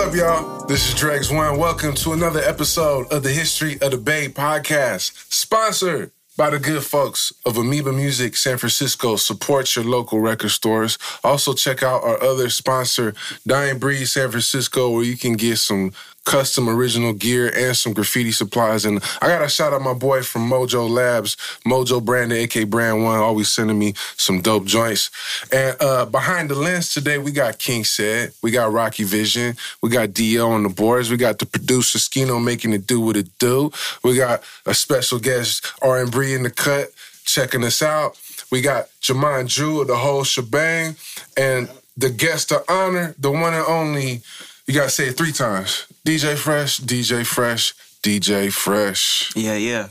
up, y'all? This is Dregs One. Welcome to another episode of the History of the Bay podcast, sponsored by the good folks of Amoeba Music San Francisco. Support your local record stores. Also, check out our other sponsor, Dying Breed San Francisco, where you can get some custom original gear and some graffiti supplies. And I got to shout out my boy from Mojo Labs, Mojo Brandon, aka Brand One, always sending me some dope joints. And uh, behind the lens today, we got King Said, we got Rocky Vision, we got Dio on the boards, we got the producer Skino making it do what it do. We got a special guest R and Bree in the cut checking us out. We got Jamon Drew, the whole shebang, and the guest of honor, the one and only. You gotta say it three times. DJ Fresh, DJ Fresh, DJ Fresh. Yeah, yeah.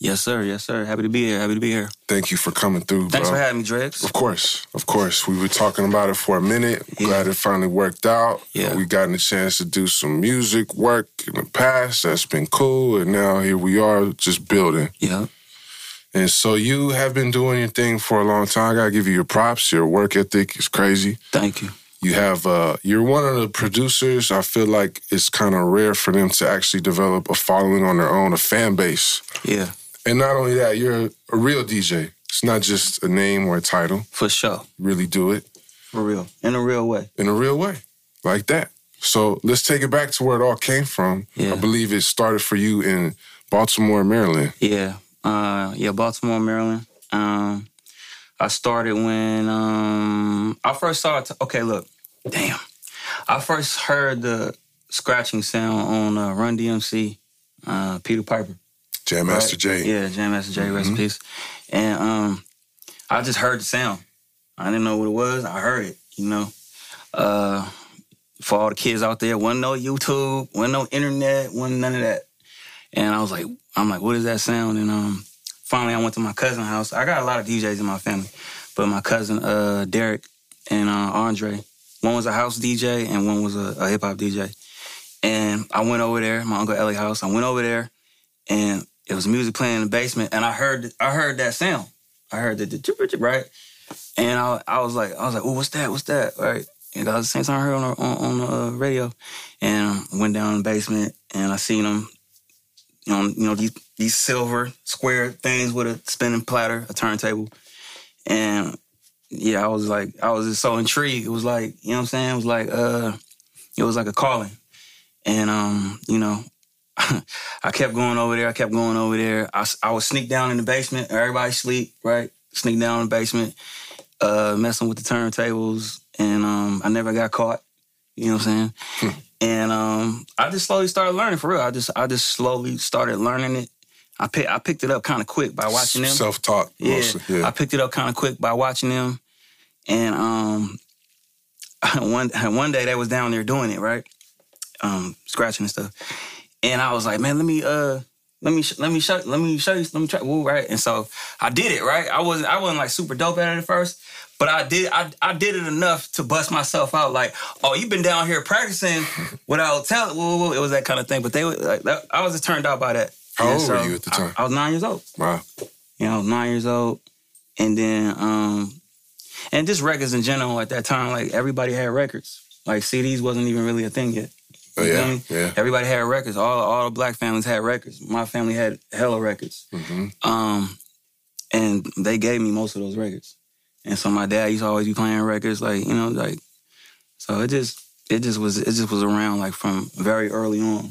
Yes, sir. Yes, sir. Happy to be here. Happy to be here. Thank you for coming through, Thanks bro. for having me, Dregs. Of course, of course. We were talking about it for a minute. Yeah. Glad it finally worked out. Yeah. We gotten a chance to do some music work in the past. That's been cool. And now here we are just building. Yeah. And so you have been doing your thing for a long time. I gotta give you your props. Your work ethic is crazy. Thank you. You have uh you're one of the producers. I feel like it's kind of rare for them to actually develop a following on their own, a fan base. Yeah, And not only that, you're a real DJ. It's not just a name or a title. for sure. You really do it For real. In a real way. in a real way, like that. So let's take it back to where it all came from. Yeah. I believe it started for you in Baltimore, Maryland. Yeah. Uh, yeah, Baltimore, Maryland. Um, I started when um, I first saw it. okay, look. Damn. I first heard the scratching sound on uh, Run DMC, uh, Peter Piper. Jam Master Right? Jay. Yeah, Jam Master Jay, rest in Mhm. peace. And um, I just heard the sound. I didn't know what it was. I heard it, you know. Uh, for all the kids out there, wasn't no YouTube, wasn't no internet, wasn't none of that. And I was like, I'm like, what is that sound? And um, finally, I went to my cousin's house. I got a lot of DJs in my family, but my cousin uh, Derek and uh, Andre, one was a house DJ and one was a, a hip hop DJ. And I went over there, my uncle Ellie house. I went over there, and it was music playing in the basement, and I heard I heard that sound. I heard chip, right, and I I was like I was like, oh, what's that? What's that? Right. And that was the same time I heard on the, on, on the uh, radio, and I went down in the basement and I seen them, you know, you know these these silver square things with a spinning platter, a turntable, and yeah, I was like I was just so intrigued. It was like you know what I'm saying. It was like uh, it was like a calling, and um, you know, I kept going over there. I kept going over there. I, I would sneak down in the basement. Everybody sleep, right? Sneak down in the basement, uh, messing with the turntables, and um, I never got caught. You know what I'm saying? And um, I just slowly started learning for real. I just I just slowly started learning it. I pick, I picked it up kind of quick by watching them. Self taught Yeah. Yeah. I picked it up kind of quick by watching them, and um, one one day they was down there doing it right, um, scratching and stuff, and I was like, man, let me uh, let me let me show let me show you let me try woo right, and so I did it right. I wasn't I wasn't like super dope at it at first. But I did I, I did it enough to bust myself out like, oh, you've been down here practicing without telling. It was that kind of thing. But they like, that, I was just turned out by that. How old were you at the I- time? I was nine years old wow. you know, nine years old. And then, um, and just records in general at that time, like everybody had records. Like CDs wasn't even really a thing yet. Oh, yeah. me? Yeah. Everybody had records. All all the black families had records. My family had hella records. hmm Um, and they gave me most of those records. And so my dad used to always be playing records, like, you know, like so it just it just was it just was around like from very early on.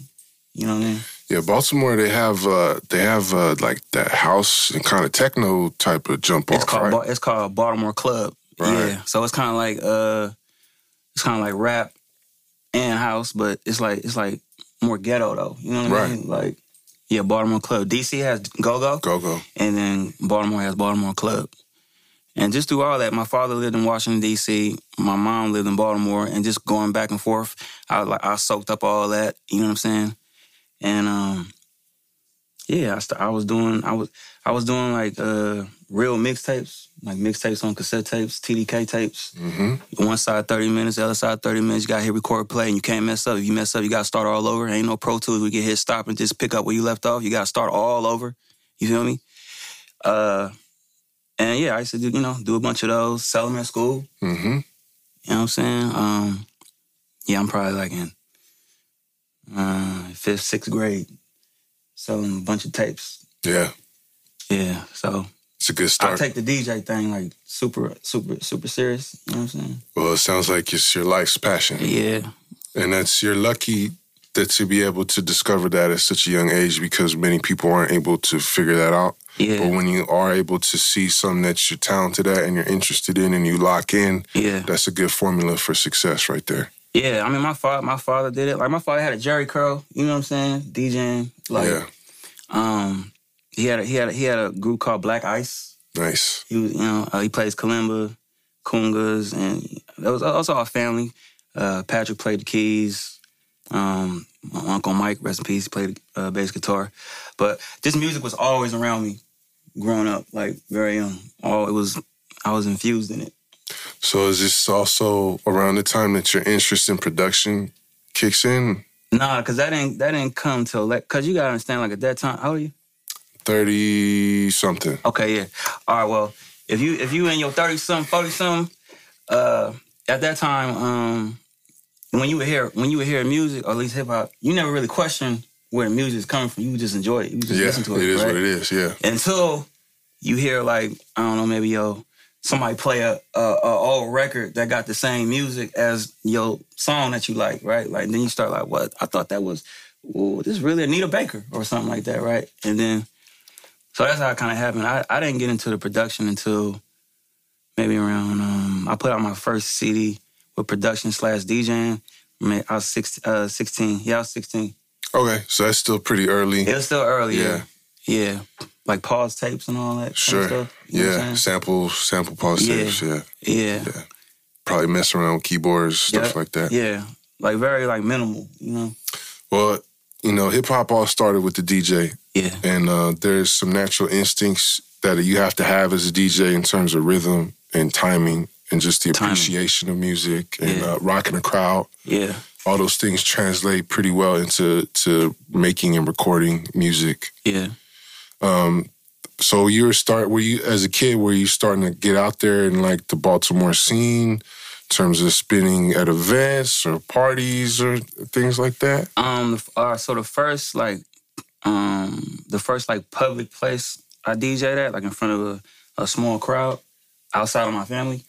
You know what I mean? Yeah, Baltimore they have uh they have uh like that house and kind of techno type of jump It's off, called right? It's called Baltimore Club. Right. Yeah. So it's kind of like uh, it's kind of like rap and house, but it's like it's like more ghetto though. You know what I mean? Like yeah, Baltimore Club. DC has Go Go, Go go. and then Baltimore has Baltimore Club. And just through all that, my father lived in Washington D.C. My mom lived in Baltimore, and just going back and forth, I I soaked up all that. You know what I'm saying? And um, yeah, I, st- I was doing I was I was doing like uh real mixtapes, like mixtapes on cassette tapes, TDK tapes. hmm One side 30 minutes, the other side 30 minutes. You got to hit record play and you can't mess up. If you mess up, you got to start all over. Ain't no Pro Tools. We get hit stop and just pick up where you left off. You got to start all over. You feel me? Uh, and yeah, I used to do, you know, do a bunch of those, sell them at school. hmm You know what I'm saying? Um, yeah, I'm probably like in uh, fifth, sixth grade, selling a bunch of tapes. Yeah, Yeah, so it's a good start. I take the DJ thing like super, super, super serious. You know what I'm saying? well, it sounds like it's your life's passion, Yeah, and that's you're lucky that to be able to discover that at such a young age because many people aren't able to figure that out. Yeah, But when you are able to see something that you're talented at and you're interested in, and you lock in, yeah, that's a good formula for success right there. yeah. I mean, my father, my father did it. Like my father had a Jheri curl. You know what I'm saying? DJing. Like, yeah, um, he had a, he had a, he had a group called Black Ice. nice. He was, you know, uh, he plays kalimba, congas, and that was also our family. Uh, Patrick played the keys. Um, my uncle Mike, rest in peace, played uh, bass guitar. But this music was always around me, growing up, like very young. All it was, I was infused in it. So is this also around the time that your interest in production kicks in? Nah, cause that didn't that didn't come till like, cause you gotta understand, like at that time, how old are you? Thirty something. Okay, yeah. All right, well, if you if you in your thirty something, forty something, uh, at that time, um, when you were hear when you were hearing music or at least hip hop, you never really question where the music is coming from. You just enjoy it. You just Yeah, listen to it it. is right? what it is. Yeah, Until you hear like I don't know, maybe yo somebody play a, a, a old record that got the same music as your song that you like, right? Like then you start like, what? I thought that was, ooh, this is really Anita Baker or something like that, right? And then so that's how it kind of happened. I, I didn't get into the production until maybe around um, I put out my first CD with production slash DJing. I was six, uh, 16. Yeah, I was 16. Okay, so that's still pretty early. It was still early. Yeah. Yeah. Like pause tapes and all that. kind of Sure. stuff, you know what I'm Yeah, sample sample pause Yeah. tapes. Yeah, Yeah. Yeah. probably mess around with keyboards, stuff Yeah. like that. Yeah. Like very like minimal, you know? Well, you know, hip hop all started with the DJ, Yeah. and uh, there's some natural instincts that you have to have as a DJ in terms of rhythm and timing and just the Timing. appreciation of music and Yeah. uh, rocking the crowd. Yeah. All those things translate pretty well into to making and recording music. Yeah. Um, so you were start were you as a kid were you starting to get out there in like the Baltimore scene in terms of spinning at events or parties or things like that? Um. Uh, so the first like, um, the first like public place I DJ'd at, like in front of a, a small crowd, outside of my family,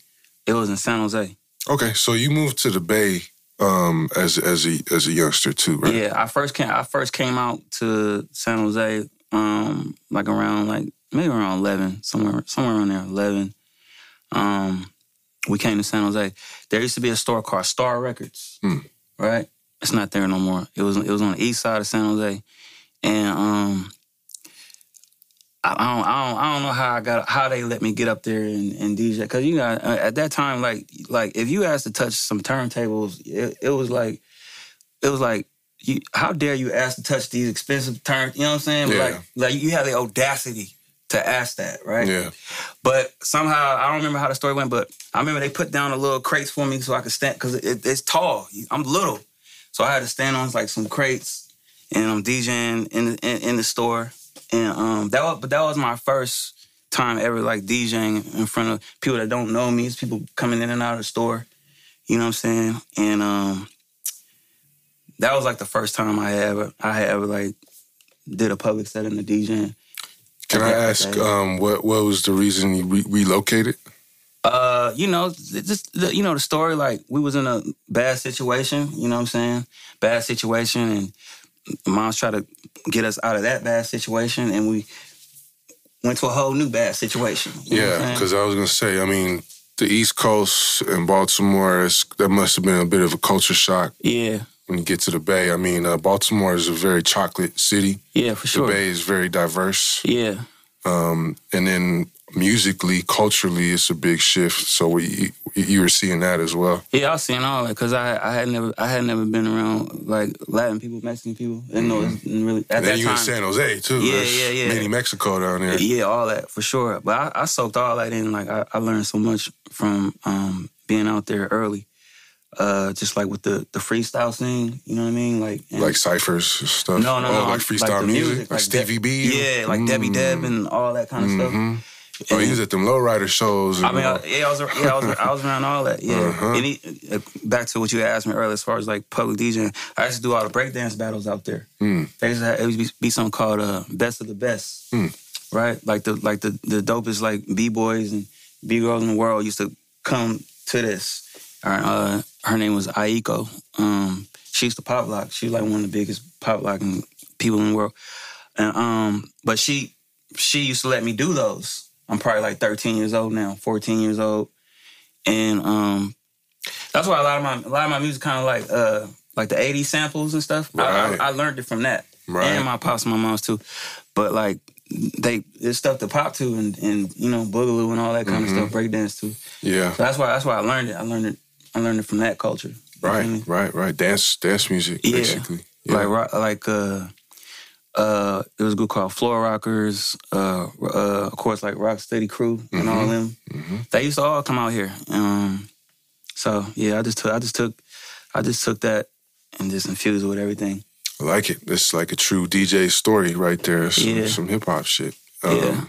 it was in San Jose. Okay, so you moved to the Bay um, as as a as a youngster too, right? Yeah. I first came. I first came out to San Jose, um, like around like maybe around eleven, somewhere somewhere around there, eleven. Um, we came to San Jose. There used to be a store called Star Records, Hmm. right? It's not there no more. It was it was on the east side of San Jose, and um, I, don't I don't I don't know how I got how they let me get up there and, and DJ because you got uh, at that time like like if you asked to touch some turntables, it, it was like it was like you how dare you ask to touch these expensive turn you know what I'm saying? Yeah. Like like you have the audacity to ask that, right? Yeah. But somehow I don't remember how the story went, but I remember they put down a little crates for me so I could stand because it, it's tall. I'm little, so I had to stand on like some crates, and I'm DJing in in, in the store, and um that was but that was my first time ever like DJing in front of people that don't know me. It's people coming in and out of the store, you know what I'm saying? And um that was like the first time I ever I had ever like did a public set in the DJing. Can I Okay, ask um, what what was the reason you re- relocated? Uh, you know, just the, you know the story. Like we was in a bad situation. You know what I'm saying? Bad situation, and mom's tried to get us out of that bad situation, and we went to a whole new bad situation. you know what I'm Yeah, because I was gonna say, I mean, the East Coast and Baltimore, is, that must have been a bit of a culture shock yeah, when you get to the Bay. I mean, uh, Baltimore is a very chocolate city. yeah, for sure. The. Bay is very diverse, Yeah, um, and then musically, culturally, it's a big shift. So we, you were seeing that as well. yeah, I was seeing all that because I I had never I had never been around like Latin people, Mexican people, and no, it's really at And then that you time. in San Jose too. Yeah, yeah, yeah. Mini Mexico down there. Yeah, all that for sure. But I, I soaked all that in. Like I, I learned so much from um, being out there early. Uh, just like with the the freestyle scene, you know what I mean? Like Like ciphers stuff. no, no, oh, no, like freestyle the music, like, De- Stevie B. Yeah, like Debbie Mm. Deb and all that kind of Mhm. stuff. Oh, And- you was at them lowrider shows. I mean, I, yeah, I was, yeah, I was, I was around all that. Yeah. Uh-huh. Any, uh, back to what you asked me earlier, as far as like public DJing, I used to do all the breakdance battles out there. Mm. They used to have, it used to be, be something called uh, Best of the Best, Mm. right? Like the like the the dopest like b boys and b girls in the world used to come to this. Her, uh, her name was Aiko. Um, she used to pop lock. She was like one of the biggest pop locking people in the world. And um, but she she used to let me do those. I'm probably like 13 years old now, 14 years old, and um, that's why a lot of my a lot of my music kind of like uh like the 80s samples and stuff. I, Right. I, I learned it from that, Right. and my pops and my moms too. But like they it's stuff to pop to and and you know boogaloo and all that kind Mhm. of stuff, breakdance too. yeah. So that's why that's why I learned it. I learned it. I learned it from that culture. Right, me? right, right. Dance, dance music, Yeah. basically. Yeah. Like like uh uh there was a group called Floor Rockers, uh uh of course like Rock Steady Crew and all them. Mhm. They used to all come out here. Um so yeah, I just took I just took I just took that and just infused it with everything. I like it. It's like a true DJ story right there. Some, Yeah. some hip hop shit. Um, Yeah.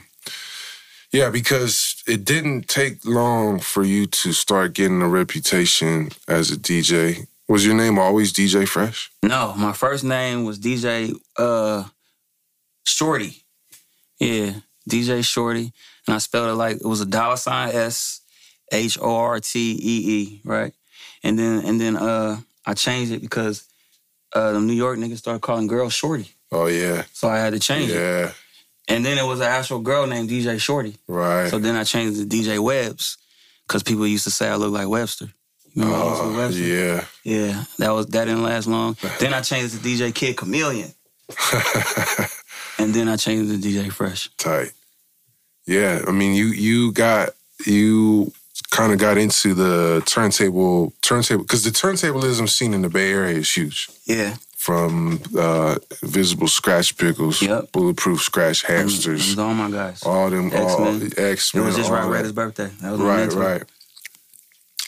Yeah, because it didn't take long for you to start getting a reputation as a DJ. Was your name always DJ Fresh? No, my first name was DJ uh Shorty. Yeah, DJ Shorty. And I spelled it like it was a dollar sign S H O R T E E, right? And then and then uh I changed it because uh the New York niggas started calling girls Shorty. Oh yeah, So I had to change it. yeah, And then it was an actual girl named DJ Shorty. right. So then I changed it to DJ Webbs because people used to say I look like Webster. You remember I was Oh, Webster? yeah. Yeah, that was that didn't last long. then I changed it to DJ Kid Chameleon. And then I changed to DJ Fresh. Tight. Yeah, I mean, you you got you kind of got into the turntable turntable because the turntablism scene in the Bay Area is huge. Yeah. From uh, visible Skratch Piklz, Yep. bulletproof scratch It hamsters, was all my guys. all them, all X-Men. X It was just Roc Raida's birthday. That was right, right.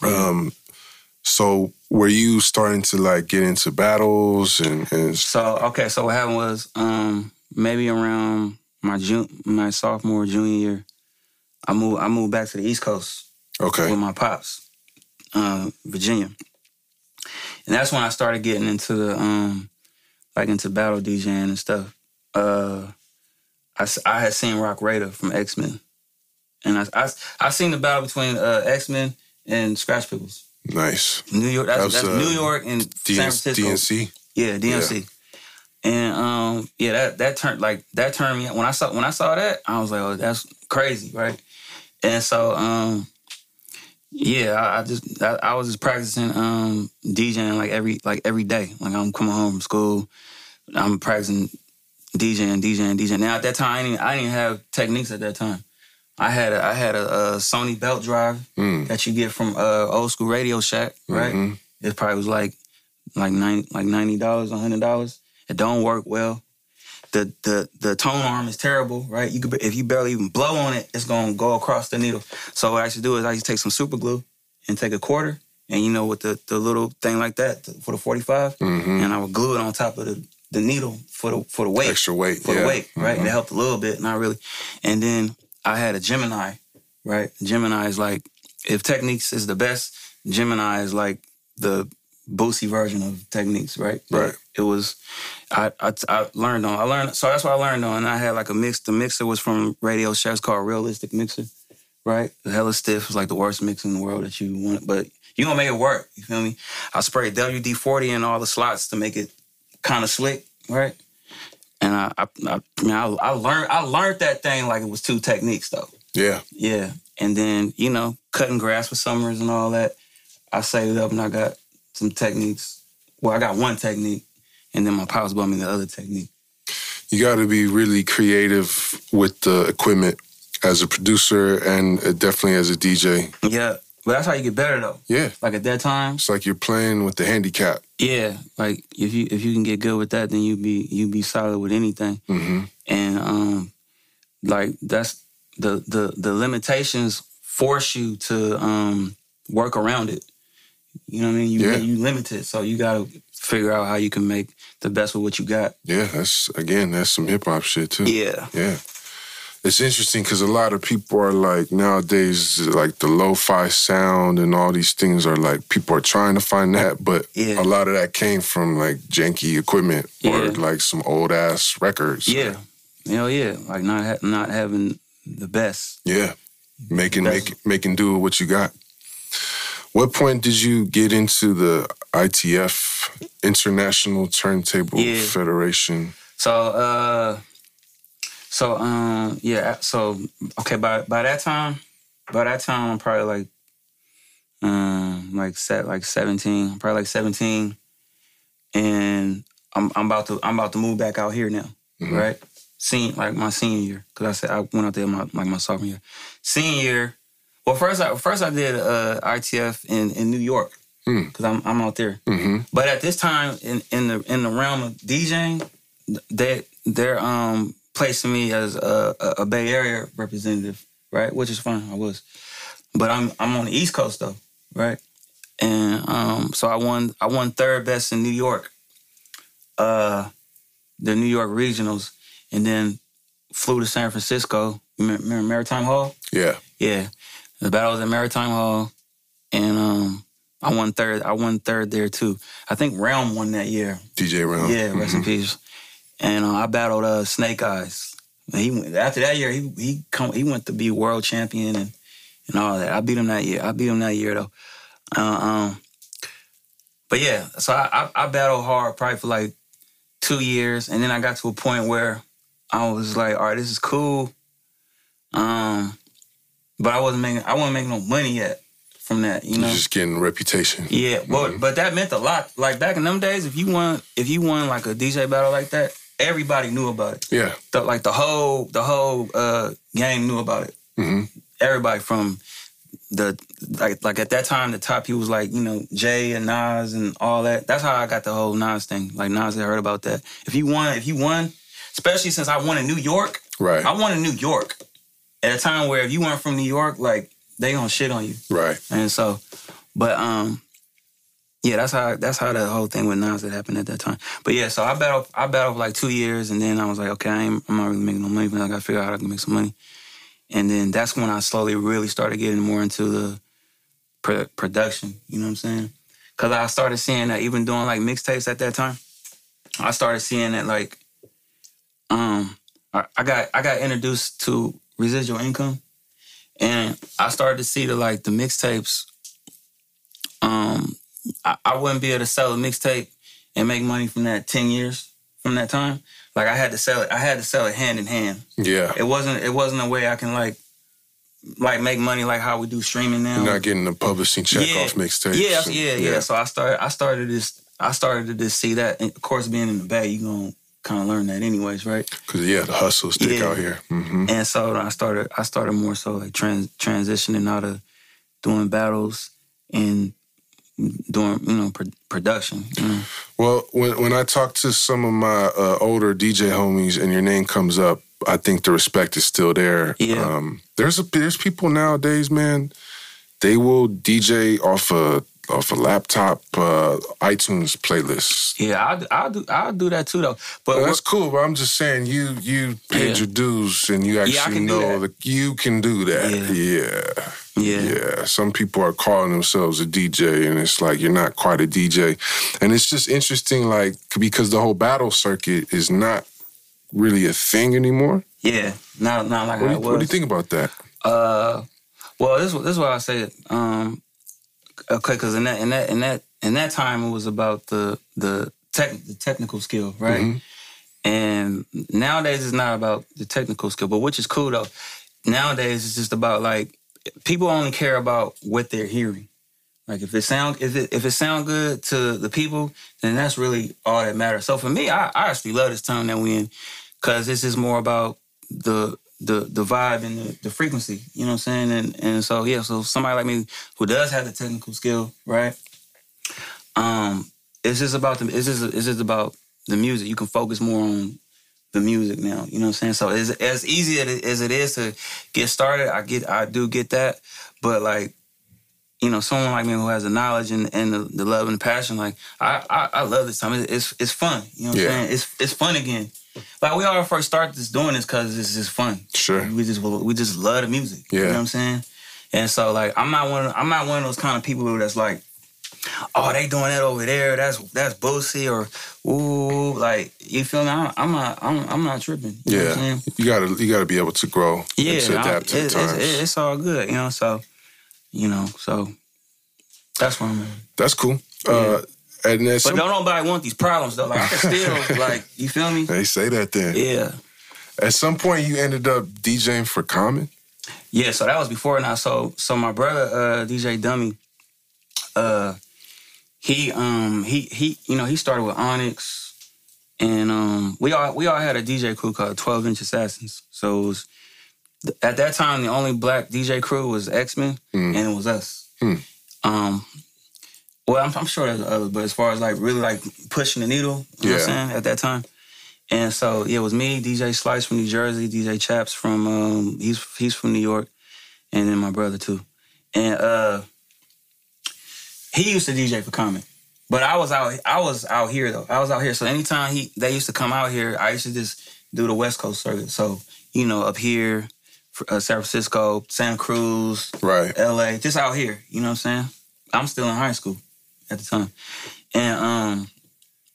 Um, so were you starting to like get into battles and, and So okay, so what happened was um maybe around my June my sophomore junior year, I moved I moved back to the East Coast okay, with my pops, uh, Virginia. And that's when I started getting into the um like into battle DJing and stuff. Uh I, I had seen Roc Raida from X Men. And I, I I seen the battle between uh, X Men and Skratch Piklz. nice. New York that's, That was, that's uh, New York and San DNC, Francisco. DNC. Yeah, DMC. And um, yeah, that that turned like that turned me when I saw when I saw that, I was like, oh, that's crazy, right? And so um, yeah, I, I just I, I was just practicing um DJing like every like every day. Like I'm coming home from school, I'm practicing DJing, DJing, DJing. Now at that time, I didn't I didn't have Technics at that time. I had a, I had a, a Sony belt drive Mm. that you get from uh, old school Radio Shack, right? Mhm. It probably was like like nine like ninety dollars, hundred dollars. It don't work well. The the the tone arm is terrible, right? You could if you barely even blow on it, it's gonna go across the needle. So what I should do is I used to take some super glue and take a quarter, and you know with the the little thing like that for the forty five, Mhm. and I would glue it on top of the the needle for the for the weight Extra weight. for yeah. the weight, right? Mhm. And it helped a little bit, not really. And then I had a Gemini, right? Gemini is like, if Technics is the best, Gemini is like the Boosie version of Technics, right? Right. It was, I, I, I learned on, I learned, so that's what I learned on. And I had like a mix, the mixer was from Radio Shack, it's called Realistic Mixer, right? The hella stiff, it's like the worst mix in the world that you want, but you gonna make it work, you feel me? I sprayed WD-40 in all the slots to make it kind of slick, right? And I, I, I, I, mean, I, I learned, I learned that thing like it was two Technics though. Yeah. Yeah, and then you know, cutting grass for summers and all that. I saved up and I got some Technics. Well, I got one Technic, and then my pops bought me the other Technic. You got to be really creative with the equipment as a producer and uh, definitely as a DJ. Yeah, but that's how you get better though. Yeah. Like at that time, It's like you're playing with the handicap. yeah. Like if you if you can get good with that, then you be you be solid with anything. hmm and um like that's the the the limitations force you to um work around it you know what i mean you Yeah. you limited so you got to figure out how you can make the best with what you got Yeah, that's again, that's some hip hop shit too. yeah Yeah. It's interesting because a lot of people are like nowadays, like the lo-fi sound and all these things are like people are trying to find that, but Yeah. a lot of that came from like janky equipment or like some old ass records. Yeah, hell yeah. Like not ha- not having the best. yeah, making make, making do with what you got. What point did you get into the ITF International Turntable Yeah. Federation? So uh, so um yeah. So okay. By by that time, by that time, I'm probably like um like set like 17. Probably like 17, and I'm I'm about to I'm about to move back out here now. Mhm. Right. Senior like my senior year because I said I went out there my like my sophomore year. Senior year. Well, first I first I did uh, ITF in in New York Hmm. because I'm I'm out there. Mm-hmm. But at this time in, in the in the realm of DJing, they they're um placing me as a, a, Bay Area representative, right? Which is fine, I was. But I'm I'm on the East Coast though, right? And um so I won I won third best in New York. Uh the New York regionals and then flew to San Francisco. Maritime Hall? Yeah. Yeah. The battle was at Maritime Hall. And um I won third. I won third there too. I think Realm won that year. DJ Round. Yeah, rest in peace. And uh, I battled uh, Snake Eyes. And he went, after that year, he he come he went to be world champion and and all that. I beat him that year. I beat him that year though. Uh, um, but yeah, so I, I I battled hard probably for like two years, and then I got to a point where I was like, all right, this is cool. Um, but I wasn't making I wasn't making no money yet from that, you You're know. just getting reputation. Yeah, but but that meant a lot. Like back in them days, if you won if you won like a DJ battle like that, everybody knew about it. Yeah. The, like the whole the whole uh, game knew about it. hmm Everybody from the like like at that time the top people was like you know Jay and Nas and all that. That's how I got the whole Nas thing. Like Nas had heard about that. If you won, if you won, especially since I won in New York, Right. I won in New York at a time where if you weren't from New York, like they gonna shit on you. Right. And so, but um, yeah, that's how that's how the whole thing with Nas that happened at that time. But yeah, so I battled I battled for like two years, and then I was like, okay, I ain't, I'm not really making no money, but I got to figure out how I can make some money. And then that's when I slowly really started getting more into the pr- production. You know what I'm saying? Because I started seeing that even doing like mixtapes at that time, I started seeing that like, um, I, I got I got introduced to residual income, and I started to see the like the mixtapes. Um, I, I wouldn't be able to sell a mixtape and make money from that ten years from that time. Like I had to sell it. I had to sell it hand in hand. Yeah. It wasn't. It wasn't a way I can like, like make money like how we do streaming now. You're not getting the publishing check Yeah. off mixtapes. Yeah, and- yeah, yeah, So I started. I started this. I started to just see that. And of course, being in the Bay, you gonna kind of learn that anyways, right? Because yeah, the hustle stick Yeah. out here. hmm And so I started. I started more so like trans, transitioning out of doing battles and doing you know pr- production. You know? Well, when when I talk to some of my uh, older DJ homies and your name comes up, I think the respect is still there. Yeah. Um, there's a there's people nowadays, man. They will DJ off a off a laptop uh, iTunes playlist. Yeah, I'll, I'll do. I'll do that too, though. But Well, that's cool, but I'm just saying you you paid Yeah. your dues and you actually do know that. that you can do that. Yeah. yeah, Yeah, some people are calling themselves a DJ, and it's like you're not quite a DJ, and it's just interesting, like because the whole battle circuit is not really a thing anymore. yeah, not not like What do you, what do you think about that? Uh, well, this this is why I say it. Um, okay, because in that in that in that in that time it was about the the tech the technical skill, right? Mhm. And nowadays it's not about the technical skill, but which is cool though. Nowadays it's just about like people only care about what they're hearing. Like if it sound if it if it sound good to the people, then that's really all that matters. So for me, I, I actually love this time that we in because this is more about the the the vibe and the, the frequency. You know what I'm saying? And and so yeah, so somebody like me who does have the technical skill, right? Um, it's just about the it's just it's just about the music. You can focus more on the music now. You know what I'm saying? So as as easy as it is to get started, I get I do get that, but like. You know, someone like me who has the knowledge and, and the, the love and the passion, like I, I, I love this time. It's, it's it's fun. You know what Yeah. I'm saying? It's it's fun again. Like we all first started this doing this because it's just fun. Sure. We just we just love the music. You Yeah. know what I'm saying? And so like I'm not one of, I'm not one of those kind of people that's like, oh they doing that over there. That's that's Boosie or ooh like you feel me? I'm, I'm not I'm, I'm not tripping. You know what I'm Yeah, you gotta you gotta be able to grow Yeah, and to I- adapt to the times. it's, it's all good. You know, so you know, so that's where I'm at. That's cool. Uh, and then But some, don't nobody want these problems though. Like I can still like you feel me? they say that then. Yeah. At some point, you ended up DJing for Common. Yeah, so that was before now. So so my brother, uh, DJ Dummy, uh, he um he he you know he started with Onyx, and um we all we all had a DJ crew called Twelve Inch Assassins. So it was at that time the only black DJ crew was X Men, Mm. and it was us. Mm. Um. Well, I'm, I'm sure there's others, but as far as like really like pushing the needle, you know what I'm saying, at that time. And so yeah, it was me, DJ Slice from New Jersey, DJ Chaps from um he's he's from New York, and then my brother too. And uh he used to DJ for Common. But I was out I was out here though. I was out here. So anytime he they used to come out here, I used to just do the West Coast circuit. So, you know, up here, uh, San Francisco, Santa Cruz, Right. LA, just out here. You know what I'm saying? I'm still in high school at the time. And um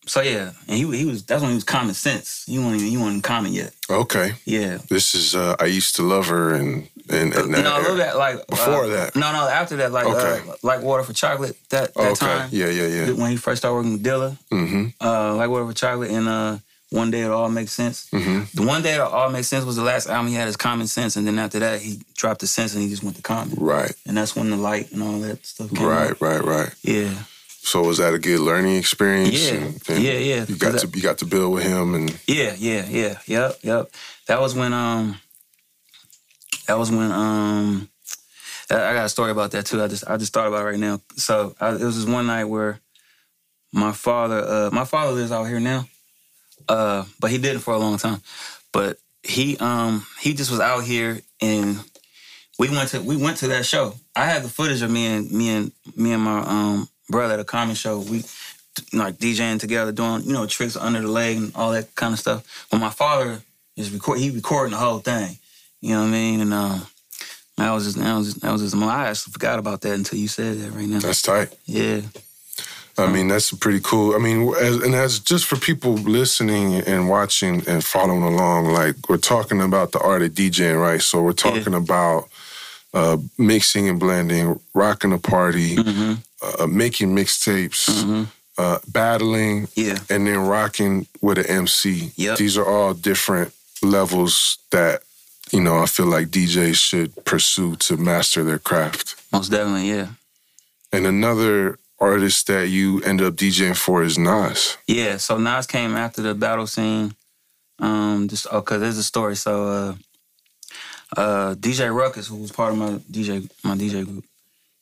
so yeah, and he he was that's when he was common sense. You wasn't even he wasn't common yet. Okay. Yeah. This is uh, I used to love her and and, and You know, a that little bit like Before uh, that. No, no, after that, like Okay. uh, like water for chocolate. That that okay. time Yeah, yeah, yeah. when he first started working with Dilla, Mm-hmm. uh, like water for chocolate, and uh, one day it all makes sense. Mm-hmm. The one day it all makes sense was the last album he had his common sense, and then after that he dropped the sense and he just went to common, Right. and that's when the light and all that stuff. Right, out. right, right. Yeah. So was that a good learning experience? Yeah. And- and Yeah, yeah. You got to you got to build with him and Yeah, yeah, yeah, yep, yep. That was when um that was when um I got a story about that too. I just I just thought about it right now. So I, it was this one night where my father uh my father lives out here now. Uh but he didn't for a long time. But he um he just was out here and we went to we went to that show. I had the footage of me and me and me and my um brother at a common show. We like DJing together, doing you know tricks under the leg and all that kind of stuff. But my father is record. He recording the whole thing. You know what I mean? And um, that was just that was just, that was just. I actually forgot about that until you said that right now. that's tight. Yeah, I mean, that's pretty cool. I mean, as, and as just for people listening and watching and following along, like we're talking about the art of DJing, right? So we're talking about uh, mixing and blending, rocking a party, hmm uh, making mixtapes, hmm uh, battling, yeah, and then rocking with an MC. Yep. These are all different levels that you know I feel like DJs should pursue to master their craft. most definitely. Yeah, And another artist that you end up DJing for is Nas. yeah. So Nas came after the battle scene. Um, just oh, cause there's a story. So uh, uh, DJ Ruckus, who was part of my DJ my DJ group,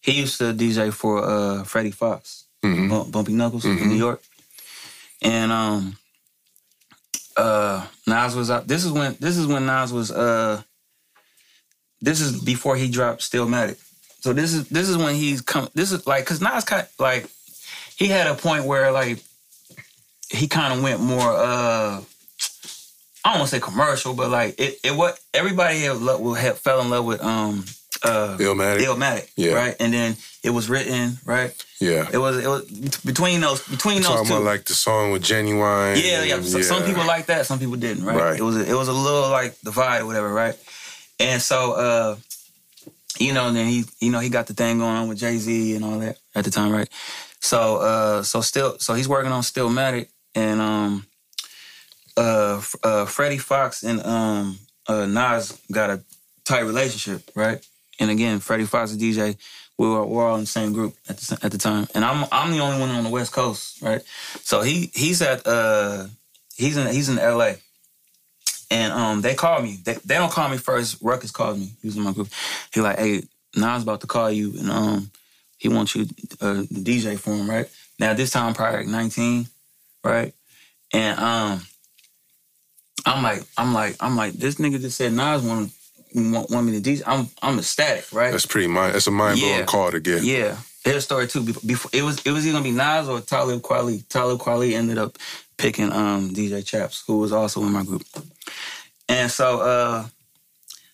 he used to DJ for uh Freddie Foxxx. hmm Bump, Bumpy Knuckles Mhm. in New York. And um uh Nas was up. This is when this is when Nas was uh this is before he dropped Stillmatic. So this is this is when he's come this is like cause Nas kind like he had a point where like he kind of went more uh I don't want to say commercial, but like it, it what everybody had, had fell in love with um uh Illmatic. Illmatic, Yeah. right? And then it was written, right? yeah. It was it was between those between those Talking two. about like the song with Ginuwine. yeah, yeah. So, Some people like that, some people didn't, right? Right. It was a, it was a little like divide or whatever, right? And so uh you know, then he you know he got the thing going on with Jay Z and all that at the time, right? So uh so still so he's working on Stillmatic and um uh uh Freddie Foxxx and um uh Nas got a tight relationship, right? And again, Freddie and DJ, we were, we were all in the same group at the at the time, and I'm I'm the only one on the West Coast, right? So he he's at uh he's in he's in L.A. And um they called me. They, they don't call me first. Ruckus called me. He was in my group. He like, hey, Nas about to call you, and um he wants you uh, DJ for him, right? Now this time I'm probably like 19, right? And um I'm like I'm like I'm like this nigga just said Nas want want, want me to DJ. I'm I'm ecstatic, right? That's pretty mind. That's a mind blowing Yeah. call to get. Yeah. A story too. Before, before it was it was either gonna be Nas or Talib Kweli. Talib Kweli ended up picking um DJ Chaps, who was also in my group. And so uh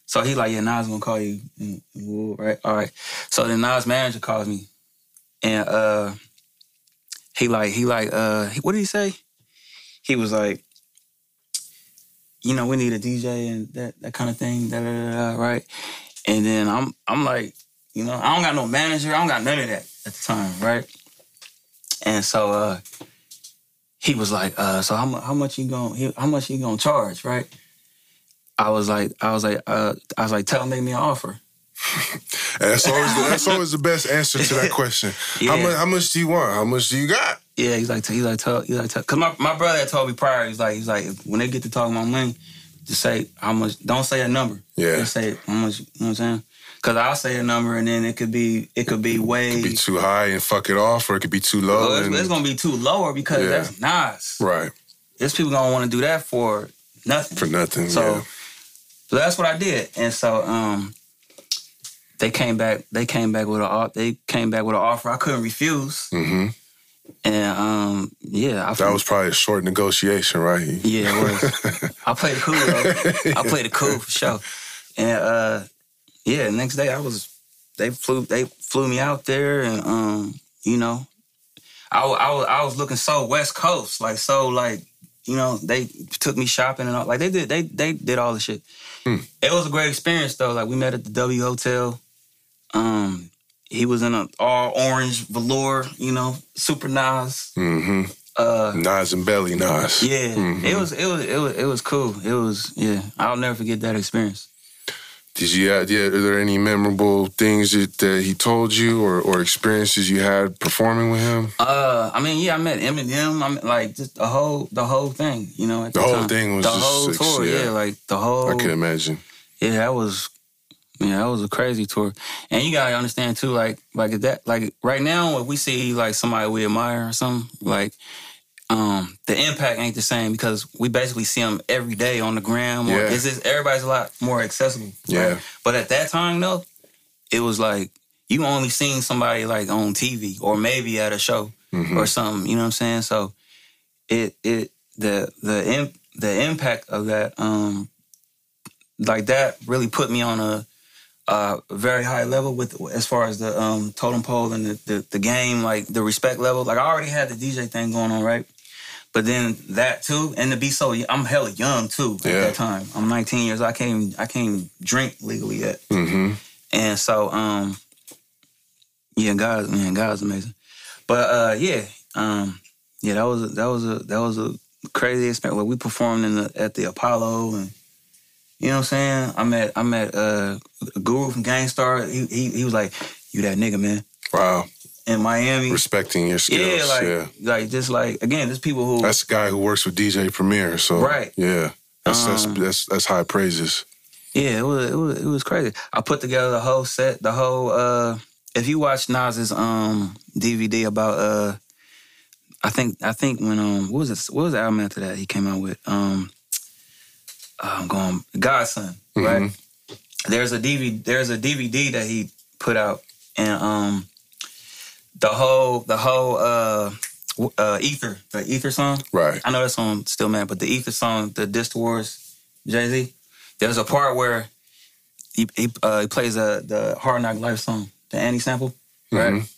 so he like, yeah, Nas gonna call you. And, and, right? All right. So then Nas manager calls me. And uh he like, he like, uh what did he say? He was like, you know, we need a DJ and that that kind of thing, da, da, da, da, right? And then I'm I'm like, you know, I don't got no manager, I don't got none of that at the time, right? And so uh he was like, uh, so how, how much you gonna how much you gonna charge, right? I was like, I was like, uh, I was like, tell him make me an offer. That's always the, that's always the best answer to that question. How much how much do you want? How much do you got? Yeah, he's like, he's like, tell, he's like, tell, cause my, my brother had told me prior, he's like, he's like, when they get to talking about money, just say how much. Don't say a number. Yeah. Just say how much. You know what I'm saying? Cause I'll say a number and then it could be, it could be way. Be too high and fuck it off, or it could be too low. well, it's, it's gonna be too lower because Yeah. that's nice. right There's people gonna want to do that for nothing. for nothing. So, yeah. so that's what I did, and so um, they came back. They came back with a offer they came back with an offer I couldn't refuse, hmm and um, yeah, I That was probably a short negotiation, right? yeah, it was. I played it cool though. I played it cool for sure, and uh, yeah, next day I was they flew they flew me out there, and um, you know, I I was I was looking so West Coast, like so like you know they took me shopping and all like they did they they did all the shit. Hmm. It was a great experience though. Like we met at the W Hotel. Um, he was in a all orange velour, you know, super Nas. hmm Uh, Nas and Belly Nas. yeah, Mhm. it was it was it was it was cool. It was yeah. I'll never forget that experience. Did you have, yeah, are there any memorable things that, that he told you or, or experiences you had performing with him? Uh, I mean, yeah, I met Eminem. I met like just the whole the whole thing. You know, at The the, whole thing was the just whole six, tour. yeah. Yeah. like the whole. I can imagine. Yeah, that was. Yeah, that was a crazy tour, and you gotta understand too. Like, like that, like right now, if we see like somebody we admire or something, like, um, the impact ain't the same because we basically see them every day on the gram. Or Yeah. it's just everybody's a lot more accessible. Yeah. But at that time though, it was like you only seen somebody like on TV or maybe at a show Mhm. or something. You know what I'm saying? So it it the the imp, the impact of that um like that really put me on a uh very high level with as far as the um totem pole and the, the the game like the respect level like I already had the DJ thing going on right but then that too and to be so I'm hella young too at Yeah. that time I'm 19 years I can't even, I can't even drink legally yet hmm and so, um, yeah, God, man, God's amazing. But uh, yeah, um, yeah, that was a, that was a that was a crazy experience. Like we performed in the at the Apollo, and you know what I'm saying. I met I met uh, Guru from Gang Starr. He, he he was like, "You that nigga, man." Wow. In Miami, Respecting your skills. yeah, like yeah. like just like again, there's people who That's the guy who works with DJ Premier. So Right. Yeah. That's that's Um, that's that's high praises. Yeah, it was it was it was crazy. I put together the whole set, the whole uh if you watch Nas's um DVD about uh I think I think when um what was it what was the album after that he came out with? Um I'm going God's Son, right? There's a DVD there's a DVD that he put out and um the whole the whole uh uh Ether, the Ether song. Right. I know that song still mad, but the Ether song, the Diss Wars, Jay Z. There's a part where he he, uh, he plays uh, the Hard Knock Life song, the Annie sample, right? Mhm.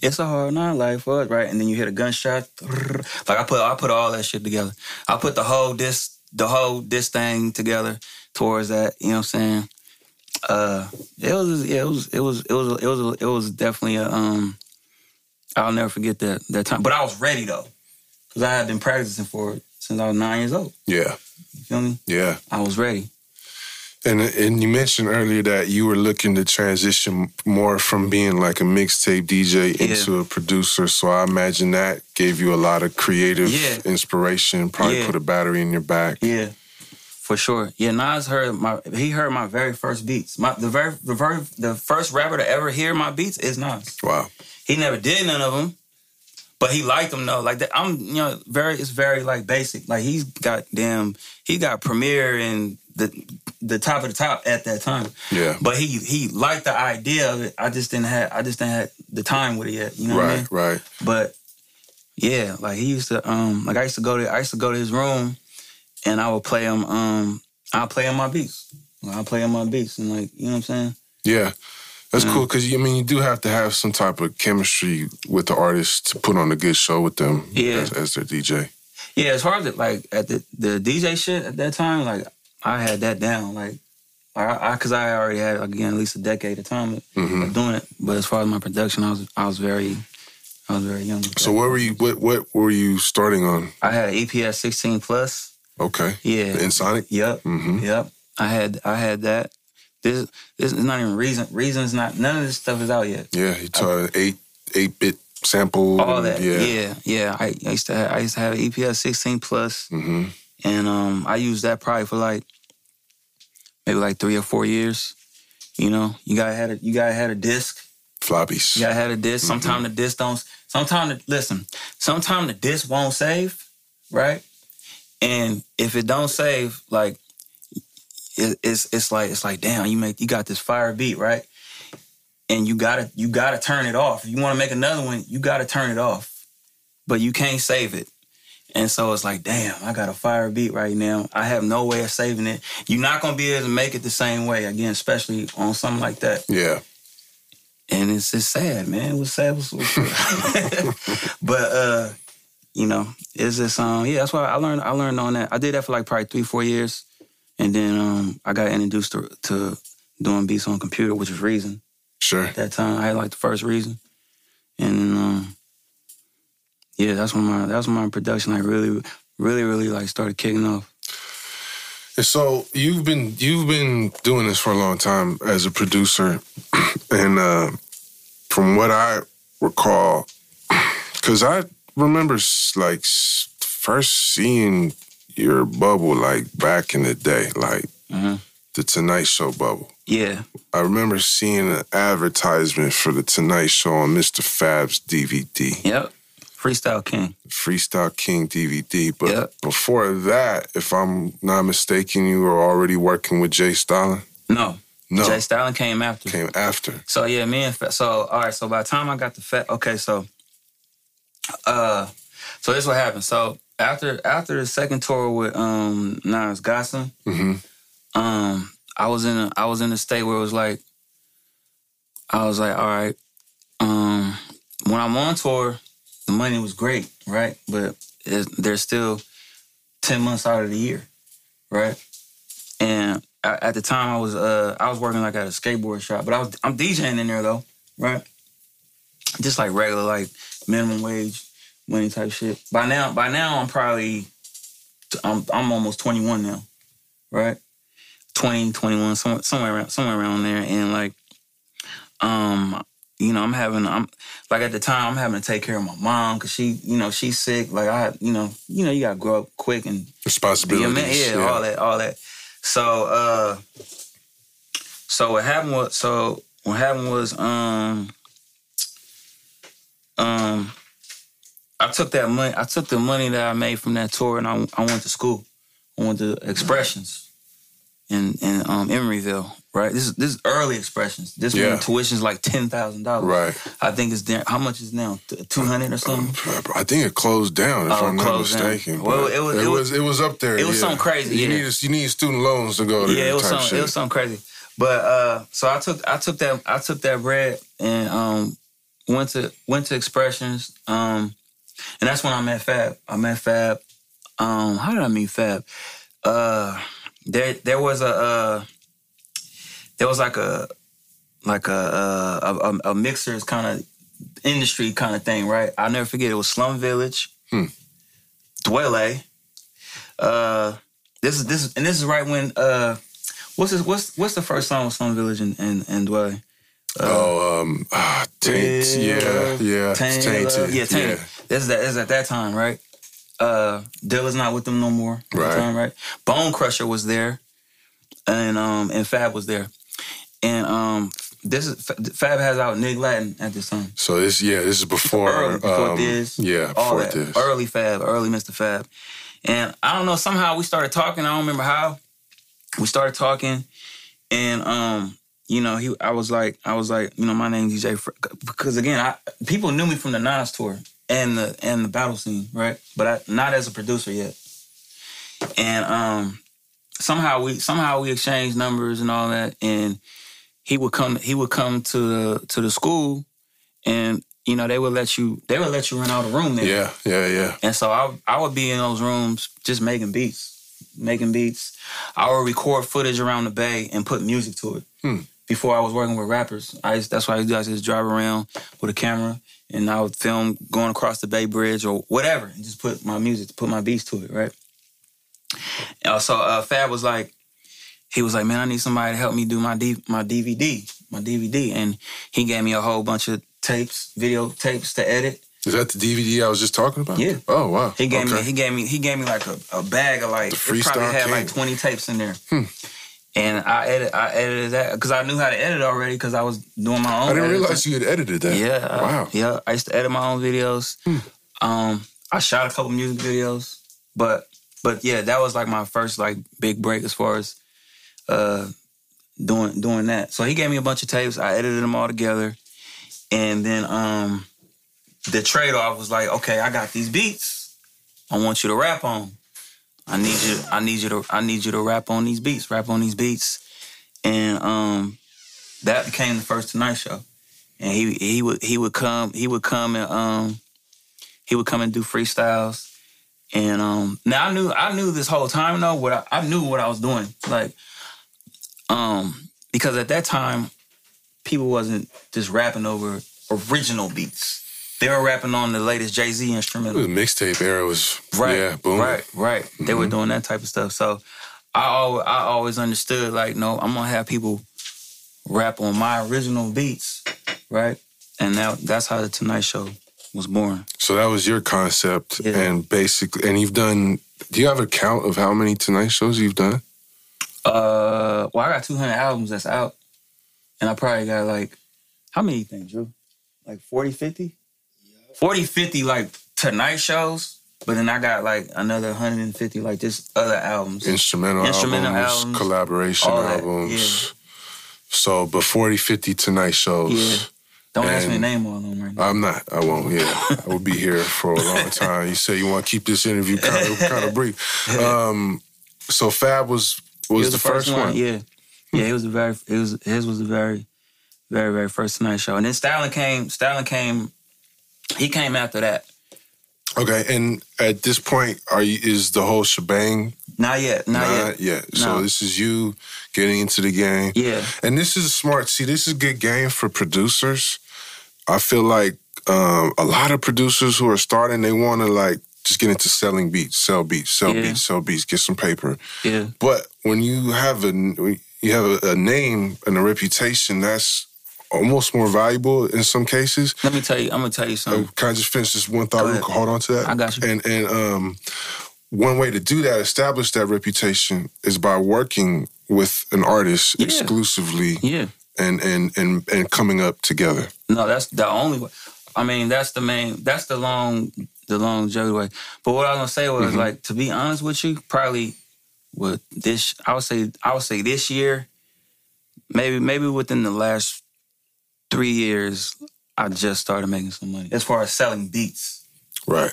It's a hard knock life for us, right? And then you hear a gunshot. Like I put I put all that shit together. I put the whole this the whole this thing together towards that. You know what I'm saying? Uh, it was yeah, it was it was it was it was it was definitely a um. I'll never forget that that time. But I was ready though, because I had been practicing for it since I was nine years old. Yeah. You feel me? Yeah. I was ready. And and you mentioned earlier that you were looking to transition more from being like a mixtape DJ into a producer. So I imagine that gave you a lot of creative Yeah. inspiration. Probably Yeah. put a battery in your back. Yeah, for sure. Yeah, Nas heard my he heard my very first beats. My the very the very the first rapper to ever hear my beats is Nas. Wow. He never did none of them, but he liked them though. Like that, I'm you know very it's very like basic. Like he's got damn he got Premier and the the top of the top at that time. Yeah. But he he liked the idea of it. I just didn't have I just didn't have the time with it yet. You know what I mean? Right. Right. But Yeah, like he used to um like I used to go to I used to go to his room and I would play him um I'll play him my beats. I'll play him my beats and like, you know what I'm saying? Yeah. That's Yeah. cool because I mean you do have to have some type of chemistry with the artist to put on a good show with them Yeah. as, as their DJ. Yeah, it's hard to like at the the DJ shit at that time. Like I had that down. Like I, I cause I already had again at least a decade of time of, Mhm. of doing it. But as far as my production, I was I was very I was very young. So what were you what what were you starting on? I had an EPS 16 plus. Okay. Yeah. Ensoniq? Yep. Mm-hmm. Yep. I had I had that. This this is not even reason. Reason's not. None of this stuff is out yet. Yeah, he taught eight eight bit sample. All that. Yeah. Yeah. Yeah. I, I used to have, I used to have an EPS 16 plus. Mm-hmm. And um, I used that probably for like maybe like three or four years. You know, you gotta had a you gotta had a disc. Floppies. You gotta had a disk Sometimes the disc don't. Sometimes the, listen. Sometimes the disc won't save, right? And if it don't save, like it, it's it's like it's like damn, you make you got this fire beat, right? And you gotta you gotta turn it off. If you want to make another one, you gotta turn it off, but you can't save it. And so it's like, damn, I got a fire beat right now. I have no way of saving it. You're not gonna be able to make it the same way again, especially on something like that. Yeah. And it's just sad, man. It was sad. It was- but uh, you know, it's just um, yeah. That's why I learned. I learned on that. I did that for like probably three, four years, and then um, I got introduced to, to doing beats on computer, which was Reason. Sure. At that time, I had like the first Reason, and then um, yeah, that's when my that's when my production like really, really, really like started kicking off. And so you've been you've been doing this for a long time as a producer, and uh, from what I recall, because I remember like first seeing your bubble like back in the day, like Mhm. the Tonight Show bubble. Yeah, I remember seeing an advertisement for the Tonight Show on Mistah Fab's DVD. yep. Freestyle King. Freestyle King DVD. But Yep. before that, if I'm not mistaken, you were already working with J. Stalin. No, No, J. Stalin came after. came after. So yeah, me and Fa- so all right. So by the time I got the fat, okay, so uh, so this what happened. So after after the second tour with um Nas God's Son, hmm um, I was in a I was in a state where it was like, I was like, all right, um, when I'm on tour, the money was great, right? But it, there's still ten months out of the year, right? And a- at the time, I was uh I was working like at a skateboard shop, but I was I'm DJing in there though, right? Just like regular like minimum wage money type shit. By now, by now I'm probably I'm I'm almost 21 now, right? 20, 21, somewhere, somewhere around somewhere around there, and like, um, you know, I'm having I'm like at the time I'm having to take care of my mom because she, you know, she's sick. Like I, you know, you know, you gotta grow up quick and Responsibilities. man, yeah, all that, all that. So, uh, so what happened was, so what happened was, um, um, I took that money, I took the money that I made from that tour, and I, I went to school. I went to Expressions in in um, Emeryville. Right, this is this is early Expressions. This Yeah. one tuition's like ten thousand dollars. Right. I think it's there. How much is it now? Two hundred or something. I think it closed down, if Oh, I'm not closed down. mistaken. Well, it was- it it was was- it was up there. it was yeah. something crazy, You yeah. need you need student loans to go to Yeah, it was something. shit. It was something crazy. But uh, so I took I took that I took that bread and um went to went to Expressions. Um, and that's when I met Fab. I met Fab. Um, how did I meet Fab? Uh, there there was a uh, there was like a like a uh, a, a, a mixers kind of industry kind of thing, right? I'll never forget. It was Slum Village, Hmm. Dwele. Uh, this is this is and this is right when uh, what's this, what's what's the first song with Slum Village and and, and Dwele? oh, um, ah, taint. Yeah, yeah, tainted. Yeah, tainted. This is that. This is at that time, right? Uh, Dilla's not with them no more. Right. Time, right. Bone Crusher was there, and um, and Fab was there, and um, this is Fab has out Nick Latin at this time. So this, yeah, this is before, early before um, this, yeah, all before that. this. Early Fab, early Mistah Fab, and I don't know. Somehow we started talking. I don't remember how. We started talking, and um, you know, he. I was like, I was like, you know, my name's DJ because again, I people knew me from the Nas tour, and the and the battle scene, right? But I, not as a producer yet. And um, somehow we somehow we exchanged numbers and all that, and he would come he would come to the to the school, and you know they would let you they would let you rent out a room there. Yeah, yeah, yeah. And so I I would be in those rooms just making beats, making beats. I would record footage around the bay and put music to it. Hmm. Before I was working with rappers, I used, that's why I used to do. I used to just drive around with a camera and I would film going across the Bay Bridge or whatever, and just put my music, put my beats to it, right? And so uh, Fab was like, he was like, man, I need somebody to help me do my D- my DVD, my DVD, and he gave me a whole bunch of tapes, video tapes to edit. Is that the DVD I was just talking about? Yeah. Oh wow. He gave okay. me he gave me he gave me like a, a bag of like The it probably had like twenty tapes in there. Hmm. And I edit I edited that because I knew how to edit already because I was doing my own. I didn't editing. realize you had edited that. Yeah. I- Wow. yeah. I used to edit my own videos. Hmm. Um, I shot a couple music videos, but but yeah, that was like my first like big break as far as uh doing doing that. So he gave me a bunch of tapes. I edited them all together, and then um the trade off was like, okay, I got these beats. I want you to rap on. I need you. I need you to. I need you to rap on these beats. Rap on these beats, and um, that became the first Tonight Show. And he he would he would come he would come and um he would come and do freestyles. And um now I knew I knew this whole time though what I, I knew what I was doing like um because at that time people wasn't just rapping over original beats. They were rapping on the latest Jay Z instrumental. The instrumental. mixtape era was Right. yeah, boom. Right, right. They were doing that type of stuff. So I always, I always understood like, no, I'm gonna have people rap on my original beats, right? And now that's how the Tonight Show was born. So that was your concept, Yeah. and basically, and you've done. Do you have a count of how many Tonight shows you've done? Uh, well, I got 200 albums that's out, and I probably got like, how many you think, Drew? Like 40, 50? 40, 50 like Tonight shows, but then I got like another 150 like just other albums. Instrumental, Instrumental albums, albums, collaboration albums. So, but 40, 50 Tonight shows. Yeah. Don't ask me to name all of them right now. I'm not. I won't. Yeah, I will be here for a long time. You say you want to keep this interview kind of kind of brief. Um, so Fab was He was, the, first, one. Yeah, yeah. It was the very. It was his was the very, very very first Tonight Show, and then Stalin came. Stalin came. He came after that. Okay, and at this point, are you is the whole shebang? Not yet. Not, yet. Yet. So No. this is you getting into the game. Yeah. And this is smart. See, this is a good game for producers. I feel like um, a lot of producers who are starting, they want to like just get into selling beats, sell beats, sell Yeah. beats, sell beats, get some paper. Yeah. But when you have a you have a, a name and a reputation, that's almost more valuable in some cases. Let me tell you. I'm gonna tell you Uh, something. can I just finish this one thought? Real quick? Hold on to that. I got you. And and um, one way to do that, establish that reputation, is by working with an artist Yeah. exclusively Yeah. and and and and coming up together. No, that's the only way. I mean, that's the main. That's the long, the longevity way. But what I was gonna say was Mhm. like, to be honest with you, probably with this, I would say, I would say this year, maybe maybe within the last three years, I just started making some money as far as selling beats. Right.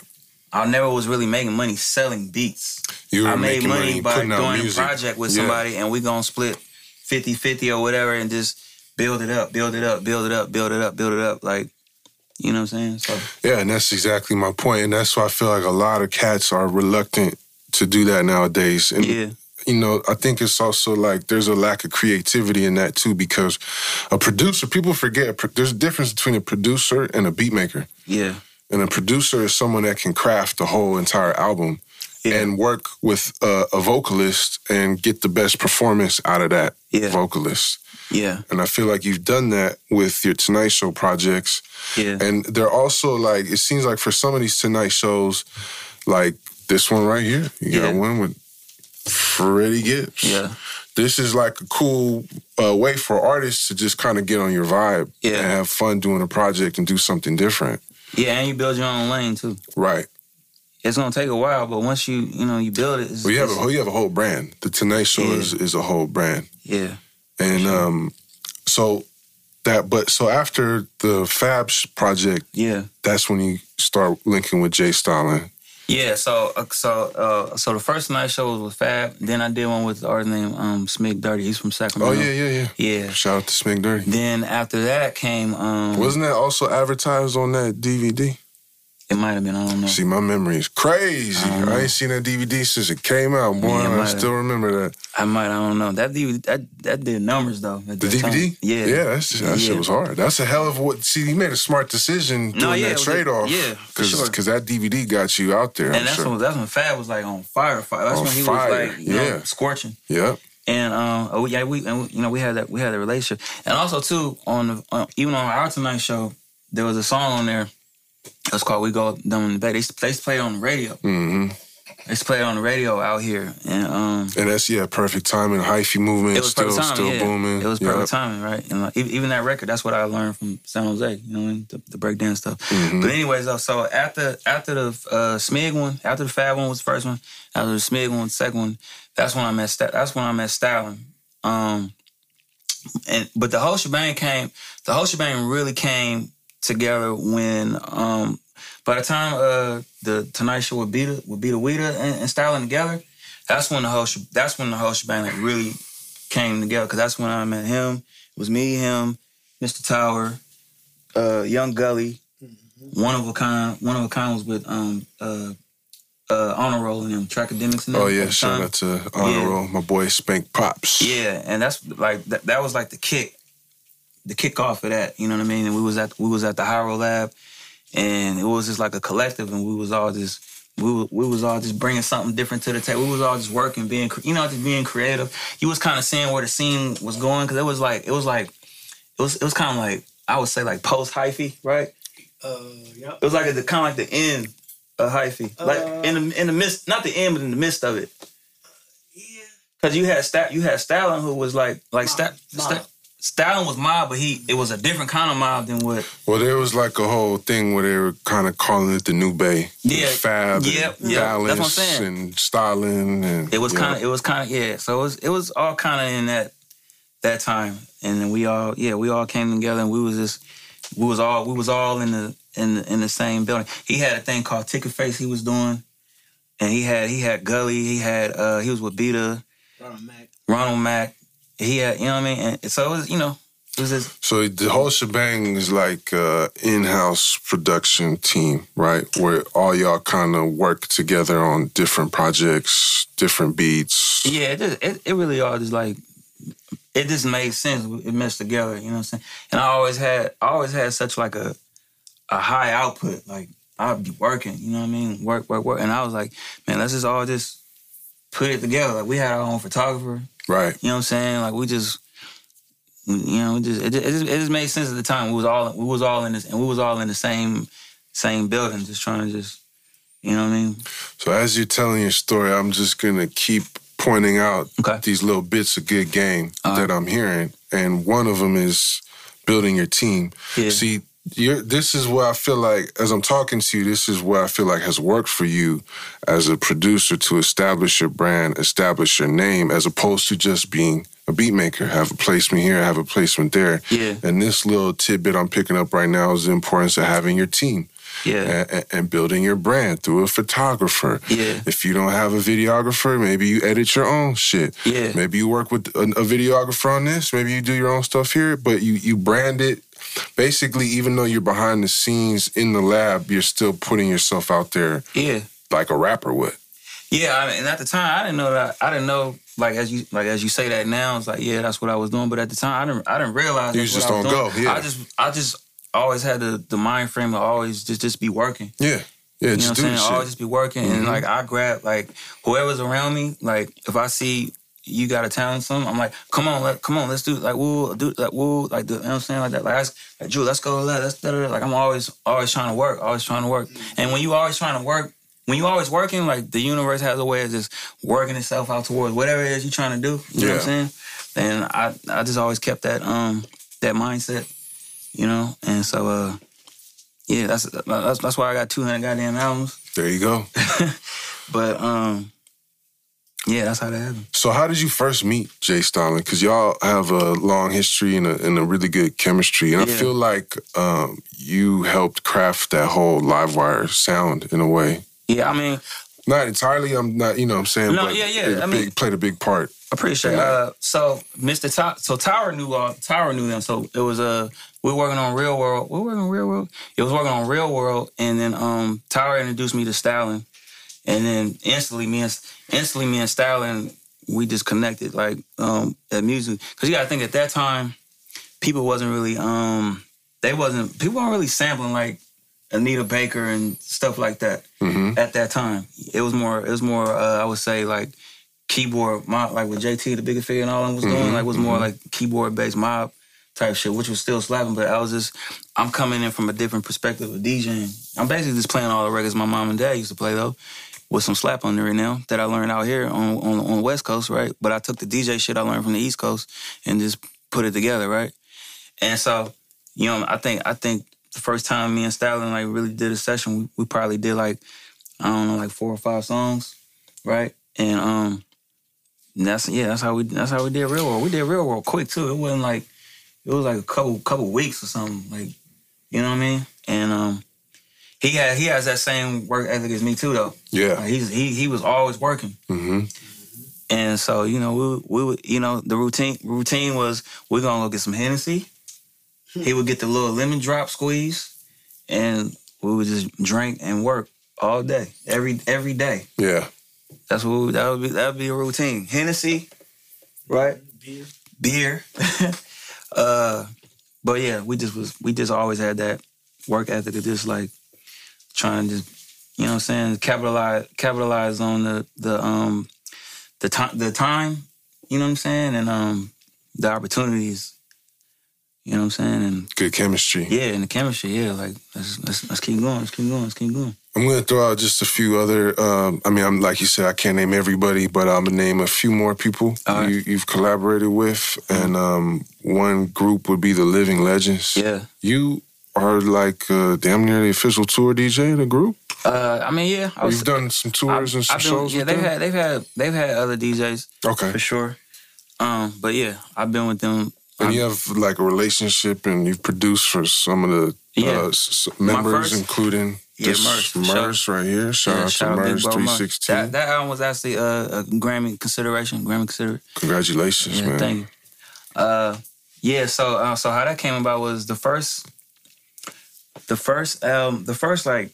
I never was really making money selling beats. You were I made making money, money, by doing a project with Yeah. somebody and we gonna split 50-50 or whatever and just build it up, build it up, build it up, build it up, build it up. Like, you know what I'm saying? So Yeah, and that's exactly my point, and that's why I feel like a lot of cats are reluctant to do that nowadays. And yeah. You know, I think it's also like there's a lack of creativity in that too, because a producer, people forget there's a difference between a producer and a beat maker. Yeah. And a producer is someone that can craft the whole entire album Yeah. and work with a, a vocalist and get the best performance out of that Yeah. vocalist. Yeah. And I feel like you've done that with your Tonight Show projects. Yeah. And they're also like, it seems like for some of these Tonight shows, like this one right here, you got Yeah. one with Freddie Gibbs. Yeah. This is like a cool uh, way for artists to just kind of get on your vibe Yeah. and have fun doing a project and do something different. Yeah, and you build your own lane too. Right. It's gonna take a while, but once you you know you build it, it's, Well, you have a you have a whole brand. The Tonight Show Yeah. is, is a whole brand, yeah, and Sure. um, so that. But so after the Fab sh- project, Yeah. that's when you start linking with J. Stalin. Yeah, so uh, so uh, so the first night show was with Fab. Then I did one with the artist named um, Smigg Dirtee. He's from Sacramento. Oh yeah, yeah, yeah. Yeah. Shout out to Smigg Dirtee. Then after that came um, Wasn't that also advertised on that DVD? It might have been I don't know. See, my memory is crazy. I. I ain't seen that DVD since it came out. Boy, Yeah, I still remember that. I might I don't know that DVD that that did numbers though. The that time. DVD? Yeah. Yeah, that's that shit was hard. That's a hell of what. See, he made a smart decision doing No, yeah, that it was a- trade off. yeah, for sure. Because that DVD got you out there. I'm And that's sure. when that's when Fab was like on fire, fire. That's On when he fire, was like you know, yeah. scorching. Yep. And um, oh yeah, we and we, you know we had that we had a relationship, and also too on the on, even on our tonight show, there was a song on there. It's called "We Go Down in the Bay." They used they play it on the radio. hmm They used to play it on the radio out here, and um, And that's yeah, perfect timing. Hyphy movement it was still perfect timing. still yeah. booming. It was Yep. perfect timing, right? And like, even, that record, that's what I learned from San Jose. You know, the, the breakdance stuff. Mhm. But anyways, though, so after after the uh, Smigg one, after the Fab one was the first one, after the Smigg one, the second one, that's when I met that's when I met Stalin. Um, and but the whole shebang came. The whole shebang really came together when um, by the time uh, the Tonight Show would with Beeda with Beeda Weeda and, and Stalin together, that's when the whole that's when the whole shebang like really came together because that's when I met him. It was me, him, Mr. Tower, uh, Young Gully, one of a kind. One of a kind was with um uh uh honor roll and them academics and them Oh yeah, the shout out to Honor Yeah. Roll, my boy Spank Pops. Yeah, and that's like that, that was like the kick, the kickoff of that. You know what I mean? And we was at we was at the Hyro Lab, and it was just like a collective, and we was all just we we was all just bringing something different to the table. We was all just working, being you know just being creative. You was kind of seeing where the scene was going because it was like it was like it was it was kind of like I would say like post hyphy, right? Uh, yep. It was like the kind of like the end of hyphy, like Uh, in the in the midst, not the end, but in the midst of it. Yeah. Cause you had Sta- you had Stalin who was like like Sta- Mob. Sta- Stalin was mob, but he it was a different kind of mob than what. Well, there was like a whole thing where they were kind of calling it the New Bay. Yeah. Fab, Yep, and yep. Dallas, That's what I'm saying. and Stalin, and It was kind of it was kind of yeah. So it was it was all kind of in that that time, and then we all yeah we all came together and we was just we was all we was all in the in the, in the same building. He had a thing called Ticket Face he was doing, and he had he had Gully. He had uh he was with Beeda Ronald Mack. Ronald Mack. He had you know what I mean. And so it was you know it was just So the whole shebang is like uh, in-house production team, right? Where all y'all kind of work together on different projects, different beats. Yeah, it, just, it it really all just like it just made sense. It meshed together, you know what I'm saying? And I always had I always had such like a a high output. Like I'd be working, you know what I mean? Work, work, work. And I was like, man, let's just all just put it together. Like we had our own photographer, Right. you know what I'm saying? Like we just you know, it just it just, it just, it just made sense at the time. We was all we was all in this and we was all in the same same building, just trying to just you know what I mean? So as you're telling your story, I'm just gonna keep pointing out Okay. these little bits of good game All that I'm hearing, and one of them is building your team. Yeah. See, you're, this is where I feel like, as I'm talking to you, this is where I feel like has worked for you as a producer to establish your brand, establish your name, as opposed to just being a beat maker, have a placement here, have a placement there. Yeah. And this little tidbit I'm picking up right now is the importance of having your team Yeah. and, and building your brand through a photographer. Yeah. If you don't have a videographer, maybe you edit your own shit. Yeah. Maybe you work with a, a videographer on this. Maybe you do your own stuff here, but you you brand it. Basically, even though you're behind the scenes in the lab, you're still putting yourself out there Yeah. like a rapper would. Yeah, I mean, and at the time, I didn't know that. I didn't know, like as you like as you say that now, it's like, yeah, that's what I was doing. But at the time, I didn't, I didn't realize. You just don't go, yeah. I just, I just always had the, the mind frame of always just just be working. Yeah, yeah, You know just what I'm saying? Always just be working, and Mhm. like I grab like whoever's around me. Like if I see you got a talent, something, I'm like, come on, let, come on, let's do it. like woo, do like woo, like the, you know what I'm saying, like that, like, that's, like Drew, let's go, let, let's da, da, da. like I'm always always trying to work, always trying to work, and when you always trying to work. When you always working, like the universe has a way of just working itself out towards whatever it is you're trying to do. You know what I'm saying? And I, I just always kept that um that mindset, you know. And so uh, yeah, that's that's that's why I got 200 goddamn albums. There you go. But um, Yeah, that's how that happened. So how did you first meet J. Stalin? Because y'all have a long history and a, and a really good chemistry, and I feel like um, you helped craft that whole Livewire sound in a way. Yeah, I mean, Not entirely. I'm not. You know, what I'm saying. No, but yeah, yeah, I mean- played a big part. Appreciate it. Yeah. Uh, so Mr. So Tower knew all. Tower knew them. So it was uh, we were working on Real World. We were working on Real World. It was working on Real World, and then um, Tower introduced me to Stalin, and then instantly me and instantly me and Stalin we just connected like um at music because you got to think at that time people wasn't really um they wasn't people weren't really sampling like Anita Baker and stuff like that hmm at that time. It was more. It was more. Uh, I would say like keyboard mob, like with JT the Bigga Figga and all them was doing. Mhm, Like was more mhm. like keyboard based mob type shit, which was still slapping. But I was just I'm coming in from a different perspective of DJing. I'm basically just playing all the records my mom and dad used to play though. With some slap on there right now that I learned out here on, on on the West Coast, right? But I took the DJ shit I learned from the East Coast and just put it together, right? And so, you know, I think I think the first time me and Stalin like really did a session, we, we probably did like I don't know, like four or five songs, right? And um, that's yeah, that's how we that's how we did Real World. We did Real World quick too. It wasn't like it was like a couple couple weeks or something, like you know what I mean. And um, he had he has that same work ethic as me too, though. Yeah. Like, he's he he was always working. hmm And so, you know, we we would, you know, the routine routine was we're gonna go get some Hennessy. He would get the little lemon drop squeeze, and we would just drink and work all day, every every day. Yeah. That's what we, that would be. That would be a routine. Hennessy, right? Beer. Beer. uh, but yeah, we just was we just always had that work ethic of just like trying to, you know, what I'm saying capitalize capitalize on the the um the time the time, you know what I'm saying, and um the opportunities. You know what I'm saying, and Good chemistry. yeah, and the chemistry, yeah. Like let's let's, let's keep going, let's keep going, let's keep going. I'm gonna throw out just a few other. Um, I mean, I'm like you said, I can't name everybody, but I'm gonna name a few more people right. you, you've collaborated with, and um, one group would be the Living Legends. Yeah. You are like uh, damn near the official tour DJ of the group. Uh, I mean, yeah. I was, You've done some tours and some been- shows. Yeah, they've them? had they've had they've had other DJs okay. for sure. Um, but yeah, I've been with them. And um, you have like a relationship, and you've produced for some of the Yeah. uh, s- members, first- including Yeah, this Murs, right here. Shout yeah, out shout to Murs three sixteen. That, that album was actually a, a Grammy consideration. Grammy considered. Congratulations, Yeah, man. thank you. Uh, yeah. So uh, so how that came about was the first, the first um the first like.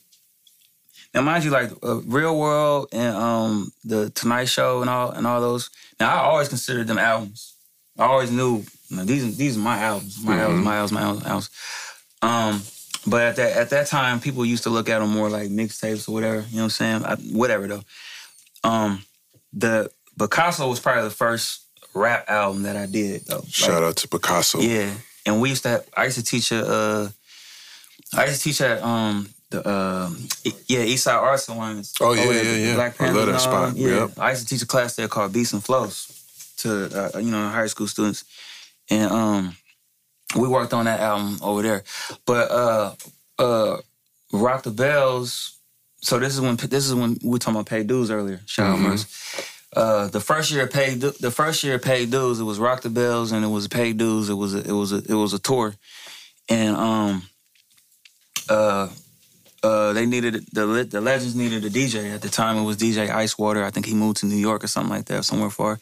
Now, mind you, like uh, Real World and um the Tonight Show and all and all those. Now, I always considered them albums. I always knew you know, these these are my albums, my albums, my albums, my albums, albums. Um, but at that at that time, people used to look at them more like mixtapes or whatever. You know what I'm saying? I, whatever though. Um, the Bicasso was probably the first rap album that I did though. Like, Shout out to Bicasso. yeah, and we used to. Have, I used to teach a Uh, I used to teach at um the uh, yeah Eastside Arts Alliance. Oh, yeah, yeah, yeah. Black I love that spot. Yeah, Yep. I used to teach a class there called Beats and Flows to uh, you know high school students, and um we worked on that album over there. But uh uh Rock the Bells. So this is when this is when we were talking about pay dues earlier. Shout out Mhm. Murs. Uh, the first year of paid du- the first year of paid dues, it was Rock the Bells and it was paid dues. It was a, it was a, it was a tour, and um, uh, uh, they needed the the Legends needed a DJ at the time. It was DJ Icewater. I think he moved to New York or something like that, somewhere far,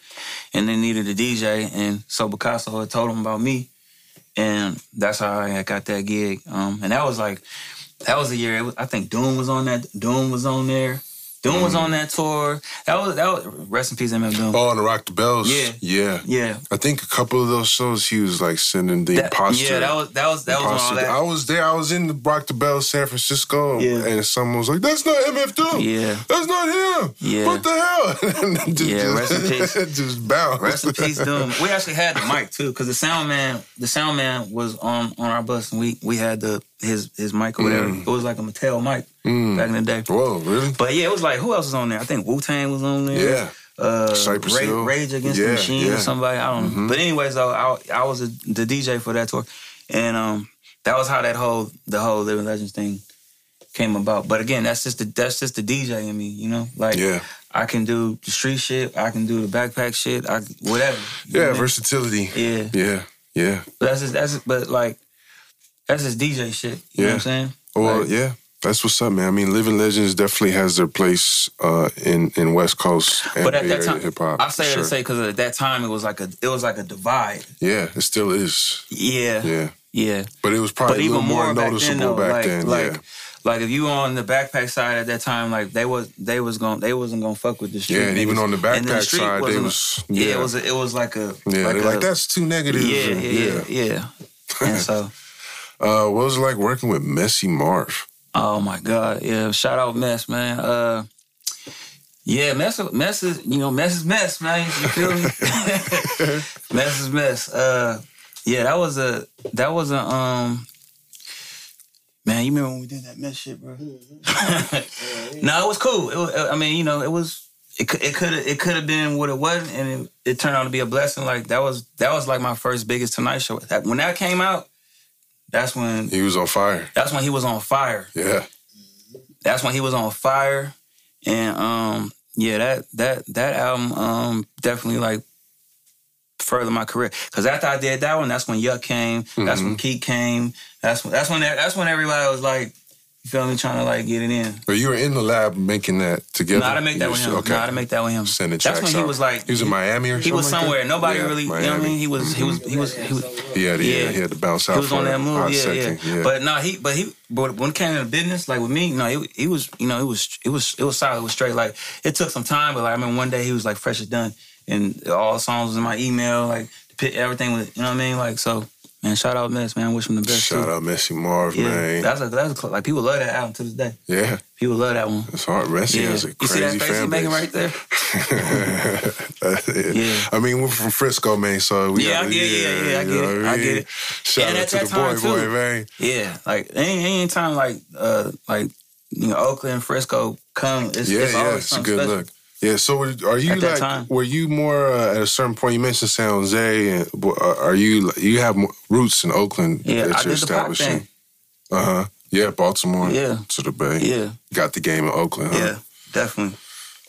and they needed a DJ. And so Bicasso had told him about me, and that's how I got that gig. Um, and that was like that was the year. Was, I think Doom was on that. Doom was on there. Doom was on mm-hmm. that tour. That was that was rest in peace, MF Doom. Oh, and the Rock the Bells. Yeah. Yeah. Yeah, I think a couple of those shows he was like sending the that, imposter. yeah, that was that was that was when all imposter- I was there. I was in the Rock the Bells, San Francisco, Yeah. and someone was like, "That's not MF Doom. Yeah, That's not him. Yeah. What the hell?" Just, Yeah, rest in peace. just bounced. rest in peace, Doom. We actually had the mic too, because the sound man, the sound man was on on our bus, and we we had the his his mic or whatever. Mm. It was like a Mattel mic Mm. back in the day. Whoa, really? But yeah, it was like who else was on there? I think Wu Tang was on there. Yeah. uh, Cypress Rage. Rage Against Yeah, the Machine yeah. or somebody. I don't know. Mhm. But anyways, though, I, I was a, the DJ for that tour, and um, that was how that whole the whole Living Legends thing came about. But again, that's just the that's just the DJ in me, you know. Like Yeah. I can do the street shit. I can do the backpack shit. I whatever. Know Yeah, what I mean? versatility. Yeah. Yeah, yeah. But that's just, that's just, but like that's just DJ shit. You know what Yeah. I'm saying? Well, Like, yeah, that's what's up, man. I mean, Living Legends definitely has their place uh, in in West Coast and But at Bay that time, hip hop. I say sure. to say because at that time it was like a it was like a divide. yeah, it still is. Yeah, yeah. Yeah, but it was probably But a even more, more back noticeable then, though, back like, then. like, yeah, like if you on the backpack side at that time, like they was they was going they wasn't gonna fuck with the street. yeah, and even niggas. on the backpack street side, they wasn't- yeah, yeah, it was a, it was like a yeah. like a, like that's too negative. yeah, and- yeah, yeah, yeah. and so, Uh, what was it like working with Messy Marv? oh my god, yeah, shout out Mess, man. Uh, yeah, mess, mess is you know mess is mess, man. You feel me? mess is mess. Uh, yeah, that was a that was a um. Man, you remember when we did that mess shit, bro? no, it was cool. It was, I mean, you know, it was it could it could it could have been what it wasn't, and it, it turned out to be a blessing. Like that was that was like my first biggest Tonight Show. When that came out, that's when He was on fire. that's when he was on fire. Yeah, That's when he was on fire, and um, yeah, that that that album um definitely like furthered my career. Cause after I did that one, that's when Yuck came. That's when Keith came. That's when that's when that's when everybody was like, you feel me, trying to like get it in. but you were in the lab making that together. No, I didn't make that You with him. Okay, No, I didn't make that with him. Sending That's tracks when he out. was like, he was in Miami or He something. He was like somewhere. that? Nobody Yeah, really, you know what I mean? He was, he was, he was, he was. He had, yeah, Yeah. he had to bounce out He was on that move, hot yeah, yeah, But no, he, but he, but when it came to business, like with me, no, he, he was, you know, it was, it was, it was solid. It was straight. Like it took some time, but like I remember one day he was like fresh as done, and all the songs was in my email, like the pit- everything was, you know what I mean? Like so, man, shout out Mess, man, wish him the best. Shout too. out Messy Marv, yeah, man. that's a, that's a, like people love that album to this day. yeah, People love that one. it's hard. Messy Yeah, has a you see crazy that face making right there? yeah. Yeah. I mean, we're from Frisco, man, so we Yeah, I gotta, get it, yeah, yeah, I get it, I mean? get it. Shout And out to the boy, time, boy, man. Yeah, like any any time like uh like you know Oakland, Frisco come, it's, Yeah, it's yeah, always it's a good special. look. Yeah, so are you like, time. were you more uh, at a certain point? You mentioned San Jose, and but, uh, are you you have roots in Oakland Yeah, that I you're did the pop establishing? Uh huh. Yeah, Baltimore. Yeah. to the Bay. Yeah, got the game in Oakland. Huh? yeah, definitely.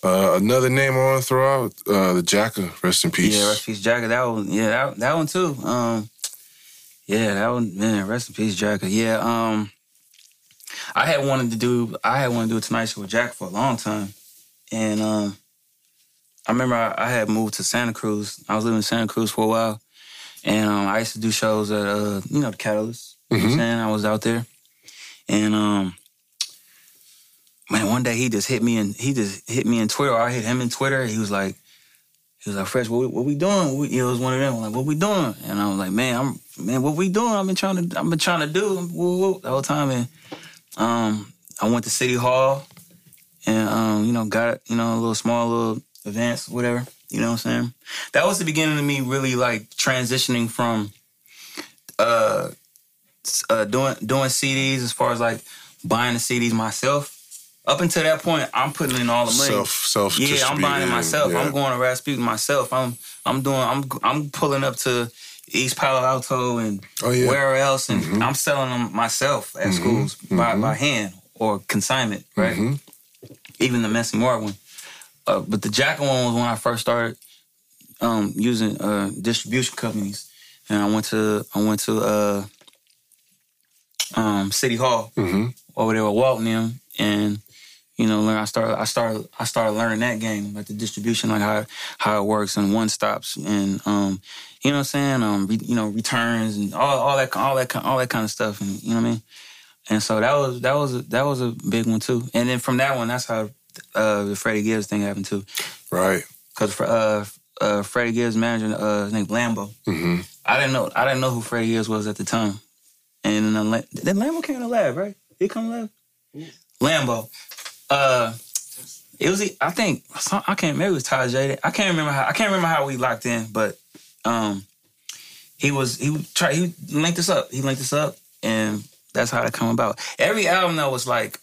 Uh, another name I want to throw out, uh, the Jacka. Rest in peace. Yeah, rest in peace, Jacka. That one, yeah, that, that one too. Um, yeah, that one, man. Rest in peace, Jacka. Yeah, um, I had wanted to do, I had wanted to do a Tonight Show with Jack for a long time, and um, I remember I, I had moved to Santa Cruz. I was living in Santa Cruz for a while, and um, I used to do shows at, uh, you know, the Catalyst. You know what I'm Mhm. saying? I was out there, and um. Man, one day he just hit me and he just hit me in Twitter. I hit him in Twitter. He was like, he was like, Fresh, what, we- what we doing? We, it was one of them. Like, what we doing? And I was like, man, I'm man, what we doing? I've been trying to, I've been trying to do woo, woo, the whole time. And um, I went to City Hall, and um, you know, got you know a little small little events, whatever. You know what I'm saying? That was the beginning of me really like transitioning from uh, uh doing doing CDs as far as like buying the CDs myself. Up until that point, I'm putting in all the money. Self, self. Yeah, I'm buying it myself. I'm going to Rasputin myself. I'm I'm doing I'm I'm pulling up to East Palo Alto and Oh yeah. where else, and I'm selling them myself at schools by by hand or consignment, right? Mhm. Even the Messy Marv one. Uh, but the Jacka one was when I first started um, using uh, distribution companies, and I went to I went to uh, um, City Hall Mhm. over there with Walton them, and you know, learn. I started, I started, I started learning that game, like the distribution, like how how it works and one stops, and um, you know what I'm saying, um, re, you know, returns and all all that all that all that kind of stuff, and you know what I mean. And so that was that was a, that was a big one too. And then from that one, that's how uh, the Freddie Gibbs thing happened too, Right. because uh, uh, Freddie Gibbs' manager, uh, his name Lambo. hmm I didn't know I didn't know who Freddie Gibbs was at the time. And then then Lambo came to lab, right? He come to lab? Lambo. Uh it was I think I can't maybe it was Ty Jaded. I can't remember how I can't remember how we locked in, but um he was he try he linked us up. He linked us up and that's how it come about. Every album though was like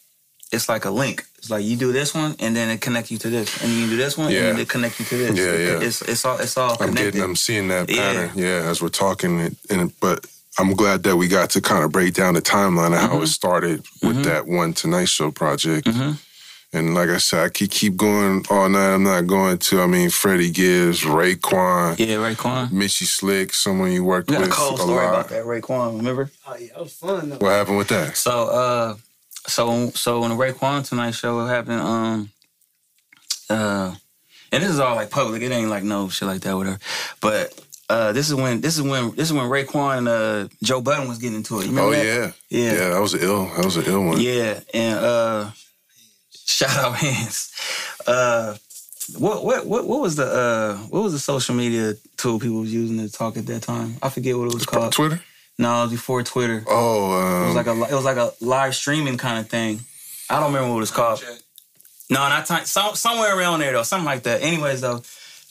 it's like a link. It's like you do this one and then it connect you to this. And you do this one Yeah. and then it connect you to this. Yeah, yeah. It's it's all it's all I'm getting, I'm seeing that pattern. Yeah, yeah as we're talking, and, and but I'm glad that we got to kind of break down the timeline of how Mm-hmm. it started with that one Tonight Show project, Mhm. And like I said, I could keep going all night. I'm not going to. I mean, Freddie Gibbs, Raekwon, Yeah, Raekwon. Mitchy Slick, someone you worked We got a with cold a story lot. about that Raekwon. Remember? Oh yeah, it was fun though. What happened with that? So, uh, so, so when the Raekwon Tonight Show happened, um, uh, and this is all like public. It ain't like no shit like that, whatever. But uh, this is when this is when this is when Raekwon and uh, Joe Budden was getting into it. Oh that? yeah. Yeah. yeah, that was an ill. That was an ill one. Yeah, and uh, shout out hands. Uh, what what what what was the uh what was the social media tool people was using to talk at that time? I forget what it was called. Twitter. No, it was before Twitter. Oh, um, It was like a it was like a live streaming kind of thing. I don't remember what it was called. No, not time. Some, somewhere around there though, something like that. Anyways though,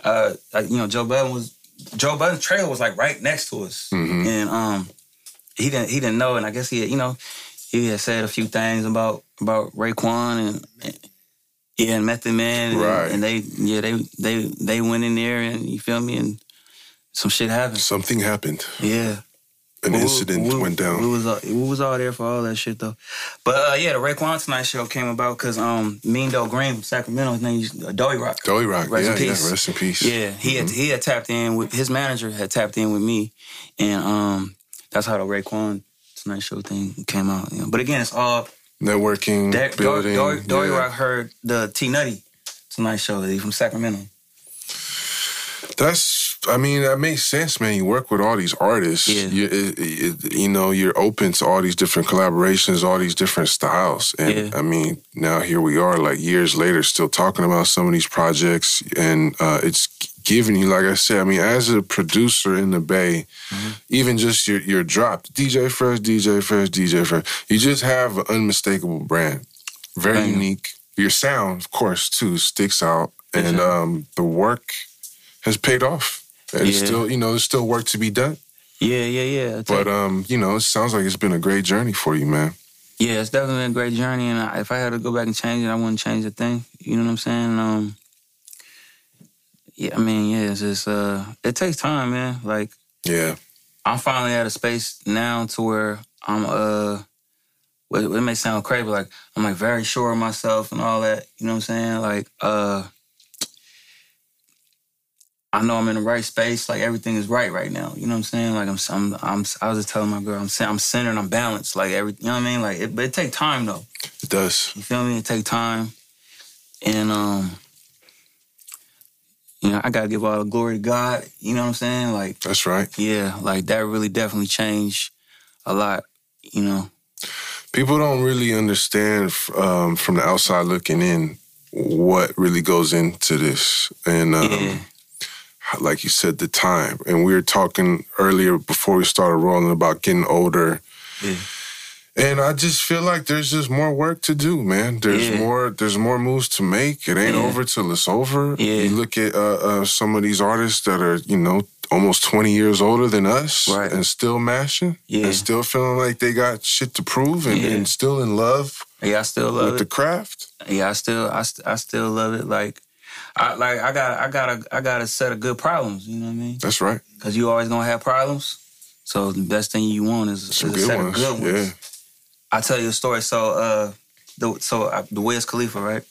uh, like, you know, Joe Budden was Joe Budden's trailer was like right next to us, Mhm. and um, he didn't he didn't know, and I guess he had, you know he had said a few things about about Raekwon and. and yeah, and Method Man, and, Right. and they, yeah, they, they, they went in there, and you feel me, and some shit happened. something happened. Yeah, An we- incident we- went down. We was all, we was all there for all that shit though. But uh, yeah, the Raekwon Tonight Show came about because um, Mean Doe Green from Sacramento, his name is uh, Doey Rock. Doey Rock. Rest in peace. yeah. Rest in peace. Yeah, he had he had tapped in with his manager had tapped in with me, and um, that's how the Raekwon Tonight Show thing came out. You know? But again, it's all Networking, that building. Doey, Doey yeah. Rock heard the T Nutty Tonight Show. He's from Sacramento. That's, I mean, that makes sense, man. You work with all these artists. Yeah. You, it, it, you know, you're open to all these different collaborations, all these different styles. And Yeah. I mean, now here we are, like years later, still talking about some of these projects. And uh, it's giving you, like I said, I mean, as a producer in the Bay, Mm-hmm. even just your, your drop, DJ Fresh, DJ Fresh, DJ Fresh, you just have an unmistakable brand. Very unique. Your sound, of course, too, sticks out. And um, the work has paid off. And it's Yeah. still, you know, there's still work to be done. Yeah, yeah, yeah. But um, you know, it sounds like it's been a great journey for you, man. Yeah, it's definitely been a great journey, and I, if I had to go back and change it, I wouldn't change a thing. You know what I'm saying? Um, yeah, I mean, yeah, it's just uh, it takes time, man. Like Yeah. I'm finally at a space now to where I'm uh, it, it may sound crazy, but like I'm like very sure of myself and all that. You know what I'm saying? Like uh, I know I'm in the right space. Like everything is right right now. You know what I'm saying? Like I'm, I'm, I'm I was just telling my girl, I'm, I'm centered, I'm balanced. Like every, you know what I mean? Like it, but it take time though. It does. You feel me? It take time, and um, you know, I gotta give all the glory to God. You know what I'm saying? Like, That's right. yeah, like that really definitely changed a lot. You know? People don't really understand um, from the outside looking in what really goes into this, and um, Yeah. Like you said, the time. And we were talking earlier before we started rolling about getting older. Yeah. And I just feel like there's just more work to do, man. There's Yeah. more. There's more moves to make. It ain't Yeah. over till it's over. Yeah. You look at uh, uh, some of these artists that are, you know, almost 20 years older than us, Right. and still mashing, Yeah. and still feeling like they got shit to prove, and, and still in love Yeah, I still love with it. the craft. yeah, I still, I, st- I still love it. Like, I like, I got, I got a, I got a set of good problems. You know what I mean? That's right. Because you always gonna have problems. So the best thing you want is, is a set ones. of good ones. Yeah. I'll tell you a story. So, uh, the so uh, the Wiz Khalifa, right?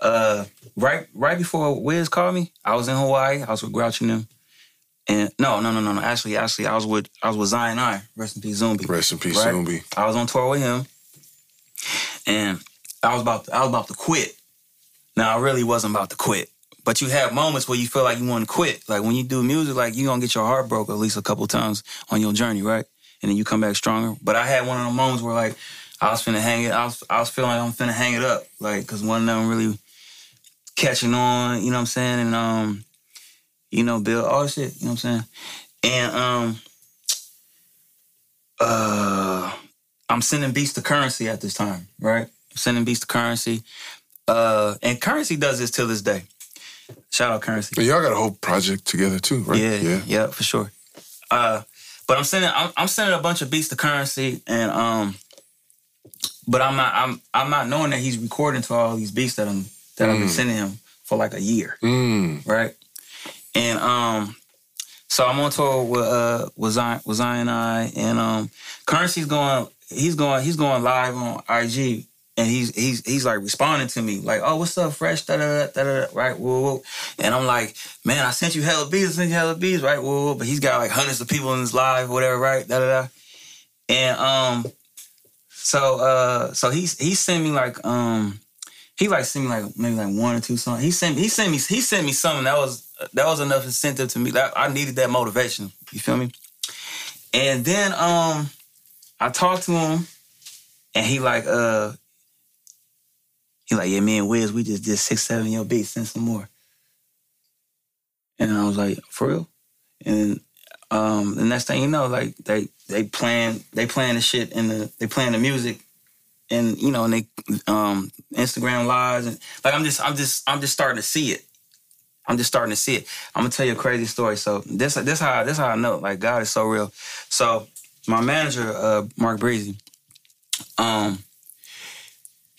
Uh, right, right before Wiz called me, I was in Hawaii. I was with Grouch and them, and no, no, no, no, no. Actually, actually, I was with I was with Zion I. Rest in peace, Zumbi. Rest in peace, Right. Zumbi. I was on tour with him, and I was about to, I was about to quit. Now I really wasn't about to quit, but you have moments where you feel like you want to quit. Like when you do music, like you gonna get your heart broke at least a couple times on your journey, right? And then you come back stronger. But I had one of the moments where like I was finna hang it. I was I was feeling like I'm finna hang it up, like because one of them really catching on. You know what I'm saying? And um, you know, Bill, all shit. You know what I'm saying? And um, uh, I'm sending beats to Curren$y at this time, right? I'm sending beats to Curren$y. Uh, and Curren$y does this till this day. Shout out Curren$y. But y'all got a whole project together too, right? Yeah, yeah, yeah for sure. Uh, but I'm sending I'm, I'm sending a bunch of beats to Curren$y, and um, but I'm not I'm I'm not knowing that he's recording to all these beats that I'm that I've been Mm. sending him for like a year, Mm. right? And um, so I'm on tour with uh with Zion with Zion I, and um, Curren$y's going he's going he's going live on IG, and he's he's he's like responding to me like, "Oh, what's up, fresh?" Da da da da. Right, whoa, whoa. And I'm like, "Man, I sent you hella beats, I sent you hella beats, right?" Whoa, whoa. But he's got like hundreds of people in his live, whatever, right? Da da da. And um, so uh, so he's he sent me like um, he like sent me like maybe like one or two songs. He sent me he sent me he sent me something that was that was enough incentive to me. That I needed that motivation. You feel me? And then um, I talked to him, and he like uh he like, yeah, me and Wiz, we just did six, seven your beats, send some more. And I was like, for real? And um the next thing you know, like they they playing they playing the shit in the they playing the music and you know, and they um Instagram lives and like I'm just I'm just I'm just starting to see it. I'm just starting to see it. I'm gonna tell you a crazy story. So this this how this how I know like God is so real. So my manager, uh, Mark Breezy, um,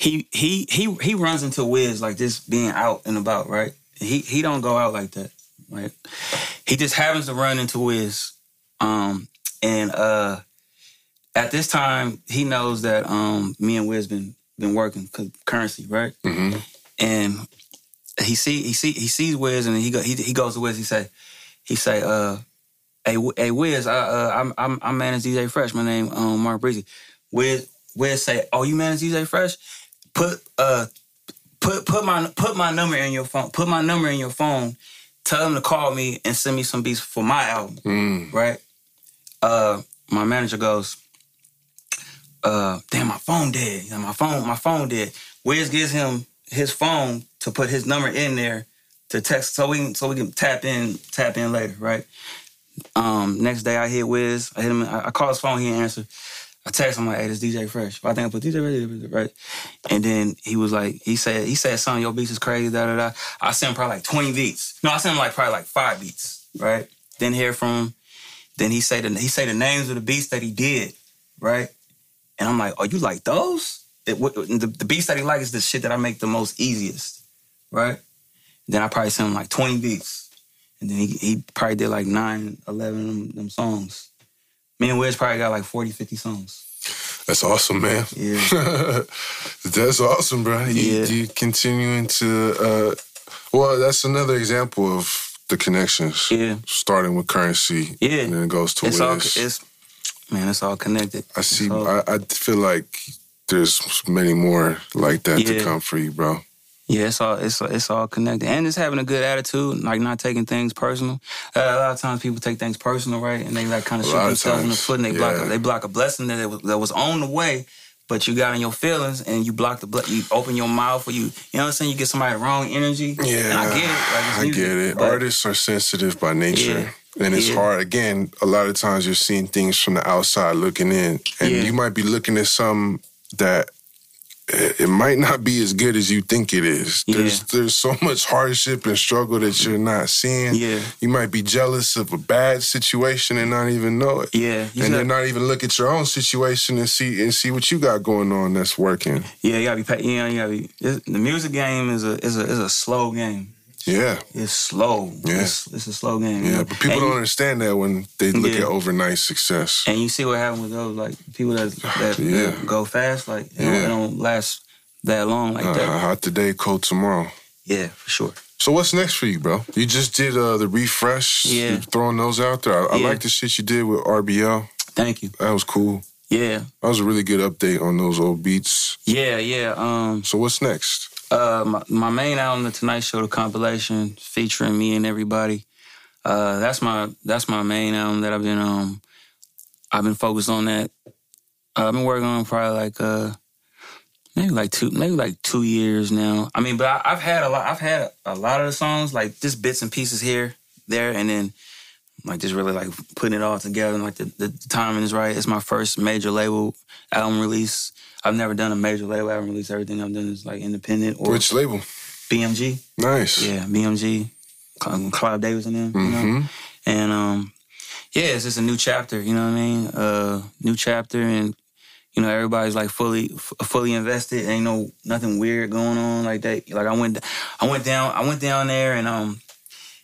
he he he he runs into Wiz like this being out and about, right? He he don't go out like that, right? He just happens to run into Wiz, um, and uh, at this time he knows that um, me and Wiz been been working Curren$y, right? Mm-hmm. And he see he see he sees Wiz and he go he he goes to Wiz. He say he say uh. Hey, hey, Wiz, I, uh, I'm, I'm, I manage DJ Fresh. My name, um, Mark Breezy. Wiz, Wiz say, oh, you manage DJ Fresh? Put, uh, put, put my, put my number in your phone. Put my number in your phone. Tell them to call me and send me some beats for my album. Mm. Right? Uh, my manager goes, uh, damn, my phone dead. You know, my phone, my phone dead. Wiz gives him his phone to put his number in there to text so we can so we can tap in tap in later, right? Um, next day I hit Wiz. I hit him. I, I call his phone. He didn't answer. I text him like, "Hey, this DJ Fresh." I think I put DJ Fresh, right? And then he was like, he said, he said, "Son, your beats is crazy." Da da da. I sent him probably like twenty beats. No, I sent him like probably like five beats, right? Then hear from him. Then he the he say the names of the beats that he did, right? And I'm like, "Oh, you like those?" It, the, the beats that he like is the shit that I make the most easiest, right? Then I probably sent him like twenty beats. And then he, he probably did like nine, eleven of them, them songs. Me and Wiz probably got like 40, 50 songs. That's awesome, man. Yeah. that's awesome, bro. You, Yeah. you continuing to, uh, well, that's another example of the connections. Yeah. Starting with Curren$y. Yeah. And then it goes to It's Wiz. all, it's, man, it's all connected. I see, I, I feel like there's many more like that to come for you, bro. Yeah, it's all it's it's all connected, and it's having a good attitude, like not taking things personal. Uh, a lot of times people take things personal, right, and they like kind of A shoot themselves in the foot, and they block yeah. they block a blessing that was, that was on the way, but you got in your feelings and you block the ble- you open your mouth or you you know what I'm saying you get somebody wrong energy. Yeah, and I get it. Like, it's I get it. Artists are sensitive by nature. And it's Yeah. hard. Again, a lot of times you're seeing things from the outside looking in. And Yeah. you might be looking at something that it it might not be as good as you think it is. Yeah. There's there's so much hardship and struggle that you're not seeing. Yeah. You might be jealous of a bad situation and not even know it. Yeah, and got- then not even look at your own situation and see and see what you got going on that's working. Yeah, you gotta be. You know, you gotta be. The music game is a is a is a slow game. Yeah. It's slow. Yeah. it's, it's a slow game. Yeah. But people And don't you- understand that when they look Yeah. at overnight success. And you see what happened with those like people that that, Yeah. that go fast, like they, don't, they don't last that long like Uh, that. hot today, cold tomorrow. Yeah, for sure. So what's next for you, bro? You just did uh, the refresh. Yeah. You throwing those out there. I, I like the shit you did with RBL. Thank you. That was cool. Yeah, That was a really good update on those old beats. yeah, yeah. Um, So what's next? Uh, my, my main album, The Tonite Show, the compilation featuring me and everybody. Uh, that's my that's my main album that I've been um I've been focused on that. Uh, I've been working on probably like uh maybe like two maybe like two years now. I mean, but I, I've had a lot. I've had a lot of the songs like just bits and pieces here, there, and then like just really like putting it all together. And like the, the timing is right. It's my first major label album release. I've never done a major label album release. Everything I've done is like independent or Which label? BMG. Nice. Yeah, BMG. Cl- Clive Davis and them. You know? Mhm. And um, yeah, it's just a new chapter. You know what I mean? Uh, new chapter, and you know everybody's like fully f- fully invested. Ain't no nothing weird going on like that. Like I went, I went down, I went down there, and um,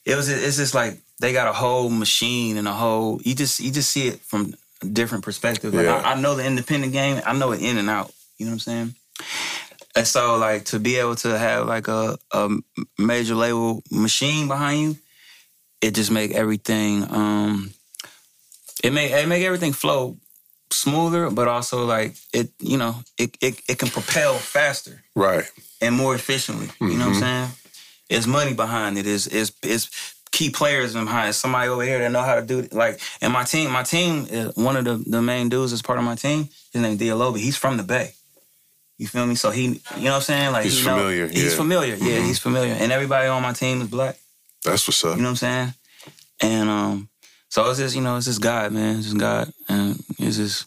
it was it's just like they got a whole machine and a whole. You just you just see it from a different perspective. Like Yeah. I, I know the independent game. I know it in and out. You know what I'm saying? And so, like, to be able to have like a, a major label machine behind you, it just make everything. um It make it make everything flow smoother, but also like it. You know, it it, it can propel faster Right. and more efficiently. You know what I'm saying? It's money behind it. Is is is key players behind it. Somebody over here that know how to do it. Like, and my team, my team, is one of the, the main dudes that's part of my team. His name Dialobi. He's from the Bay. You feel me? So he, you know what I'm saying? Like He's he know- familiar, he's yeah. familiar. Yeah, Mhm. he's familiar. And everybody on my team is black. That's what's up. You know what I'm saying? And um, so it's just you know it's just God, man. It's just God, and it's just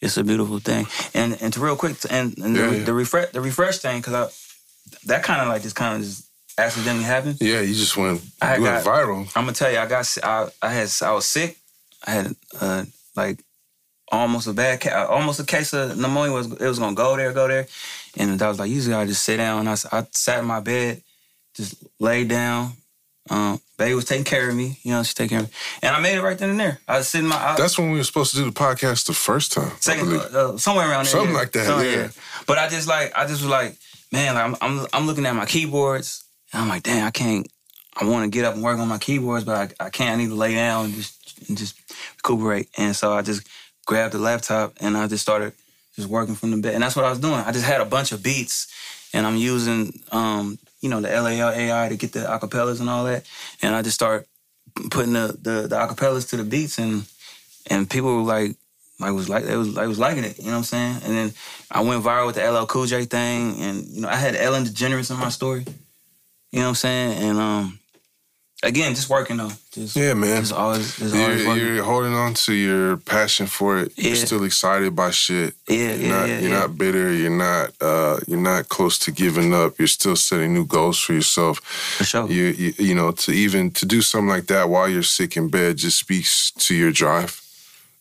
it's a beautiful thing. And and to real quick, and, and Yeah, the, yeah. the refresh the refresh thing, because I that kind of like just kind of just accidentally happened. yeah, you just went, I you went got- viral. I'm gonna tell you, I got I, I had I was sick. I had uh like almost a bad ca- almost a case of pneumonia. Was it was gonna go there, go there, and I was like, usually I just sit down. And I sat in my bed, just laid down. Um, Babe was taking care of me. You know, she taking care of me, and I made it right then and there. I was sitting my I, That's when we were supposed to do the podcast the first time. I second uh, somewhere around there, Something yeah. like that, Something, yeah. But I just like I just was like, man, like I'm I'm, I'm looking at my keyboards, and I'm like, damn, I can't. I want to get up and work on my keyboards, but I, I can't. I need to lay down and just and just recuperate. And so I just grabbed the laptop and I just started just working from the bed, and that's what I was doing. I just had a bunch of beats, and I'm using um you know the LAL AI to get the acapellas and all that, and I just start putting the the, the acapellas to the beats and and people were like like was like they was like was liking it, you know what I'm saying? And then I went viral with the LL Cool J thing, and you know I had Ellen DeGeneres in my story, you know what I'm saying? And um, again, just working though, just Yeah, man. just always, just always You're, you're holding on to your passion for it. You're still excited by shit. Yeah, You're yeah, not, yeah, You're yeah. not bitter. You're not. Uh, you're not close to giving up. You're still setting new goals for yourself. For sure. You, you, you know, to even to do something like that while you're sick in bed just speaks to your drive.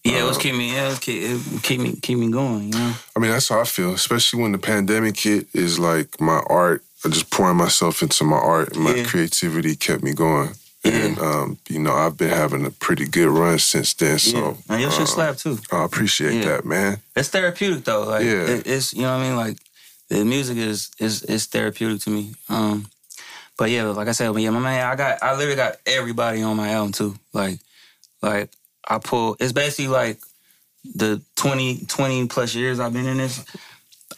Yeah, it was Uh, keep me, yeah, it, was keep, it keep me, keep me going, you know. I mean, that's how I feel, especially when the pandemic hit. Is like my art. I just pouring myself into my art. and My Yeah. creativity kept me going. And um, you know, I've been having a pretty good run since then. Yeah, So and your shit uh, slap too. I appreciate Yeah. that, man. It's therapeutic though. Like Yeah. it, it's you know what I mean. Like the music is is is therapeutic to me. Um, but yeah, like I said, yeah, my man, I got I literally got everybody on my album too. Like like I pull. It's basically like the 20, 20 plus years I've been in this.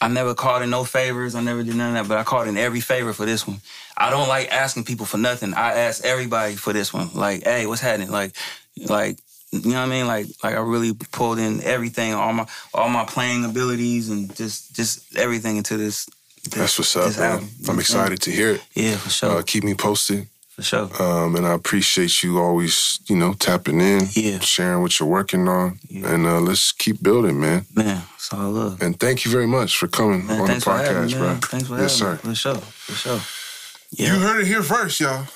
I never called in no favors. I never did none of that, but I called in every favor for this one. I don't like asking people for nothing. I ask everybody for this one. Like, hey, what's happening? Like, like you know what I mean? Like, like I really pulled in everything, all my all my playing abilities, and just just everything into this. this That's what's up, man. album. I'm excited to hear it. Yeah, for sure, Uh, keep me posted. For sure. Um, and I appreciate you always, you know, tapping in, Yeah. sharing what you're working on, Yeah. and uh, let's keep building, man. Man, it's all love. And thank you very much for coming Man, on the thanks for having podcast, me, bro. Thanks for yes, having sir. me. For sure, for sure. You heard it here first, y'all.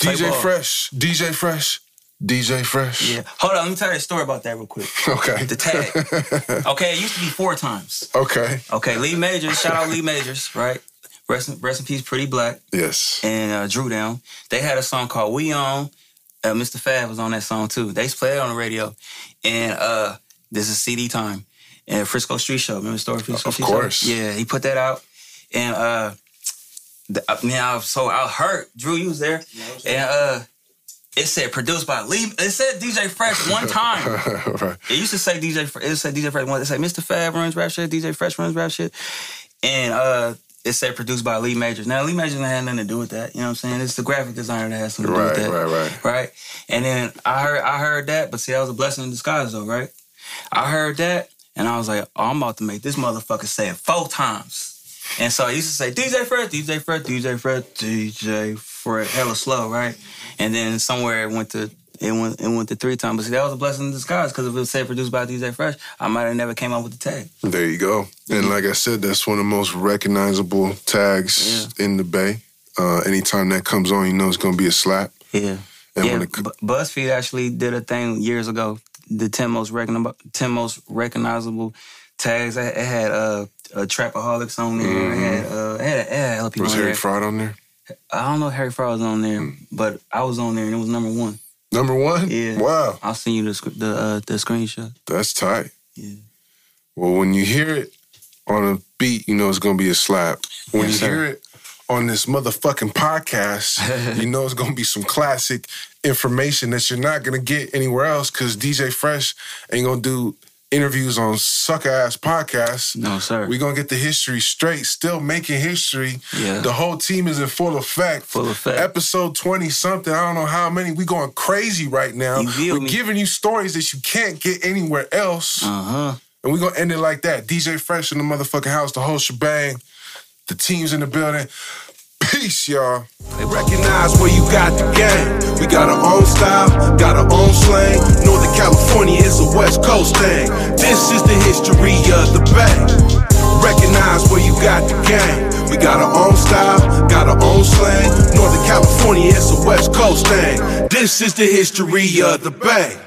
Play DJ ball. Fresh, DJ Fresh, DJ Fresh. Yeah. Hold on, let me tell you a story about that real quick. Okay. The tag. Okay, it used to be four times. okay. Okay, Lee Majors, shout out Lee Majors, right? Rest in, rest in peace, Pretty Black Yes. and uh, Drew Down. They had a song called We On. Uh, Mistah Fab was on that song too. They used to play it on the radio. And uh, this is CD time. And Frisco Street Show. Remember the story? Frisco Of Street course. Show? Yeah, he put that out. And uh, the, I mean, I was so I hurt. Drew, you was there. And uh, it said produced by Lee. It said DJ Fresh one time. right. It used to say DJ. Fre- It said DJ Fresh. One. It said Mistah Fab runs rap shit. DJ Fresh runs rap shit. And uh, it said produced by Lee Majors. Now Lee Majors had nothing to do with that. You know what I'm saying? It's the graphic designer that has something to do with that. right, right. Right. And then I heard I heard that, but see, that was a blessing in disguise, though. Right. I heard that, and I was like, oh, I'm about to make this motherfucker say it four times. And so I used to say DJ Fresh, DJ Fresh, DJ Fresh, DJ Fresh, hella slow, right? And then somewhere it went to it went it went to three times. But see, that was a blessing in disguise because if it was said produced by DJ Fresh, I might have never came up with the tag. There you go. And like I said, that's one of the most recognizable tags in the Bay. Uh, anytime that comes on, you know it's going to be a slap. Yeah. And yeah, when it, Bu- BuzzFeed actually did a thing years ago. The ten most recognizable, ten most recognizable tags. It had uh, uh Trapaholics on there. It had uh, it had, it had people was Harry. Fraud on there? I don't know if Harry Fraud was on there, but I was on there and it was number one. Number one? Yeah. Wow. I'll send you the the uh, the screenshot. That's tight. Yeah. Well, when you hear it, on a beat, you know it's gonna be a slap. When Yes, you sir. hear it on this motherfucking podcast, you know it's gonna be some classic information that you're not gonna get anywhere else because DJ Fresh ain't gonna do interviews on sucker ass podcasts. No, sir. We're gonna get the history straight, still making history. Yeah. The whole team is in full effect. Full effect. Episode 20 something. I don't know how many. We going crazy right now. You We're me? giving you stories that you can't get anywhere else. Uh huh. And we're gonna end it like that. DJ Fresh in the motherfucking house, the whole shebang. The team's in the building. Peace, y'all. Recognize where you got the game. We got our own style, got our own slang. Northern California is a West Coast thing. This is the history of the Bay. Recognize where you got the game. We got our own style, got our own slang. Northern California is a West Coast thing. This is the history of the Bay.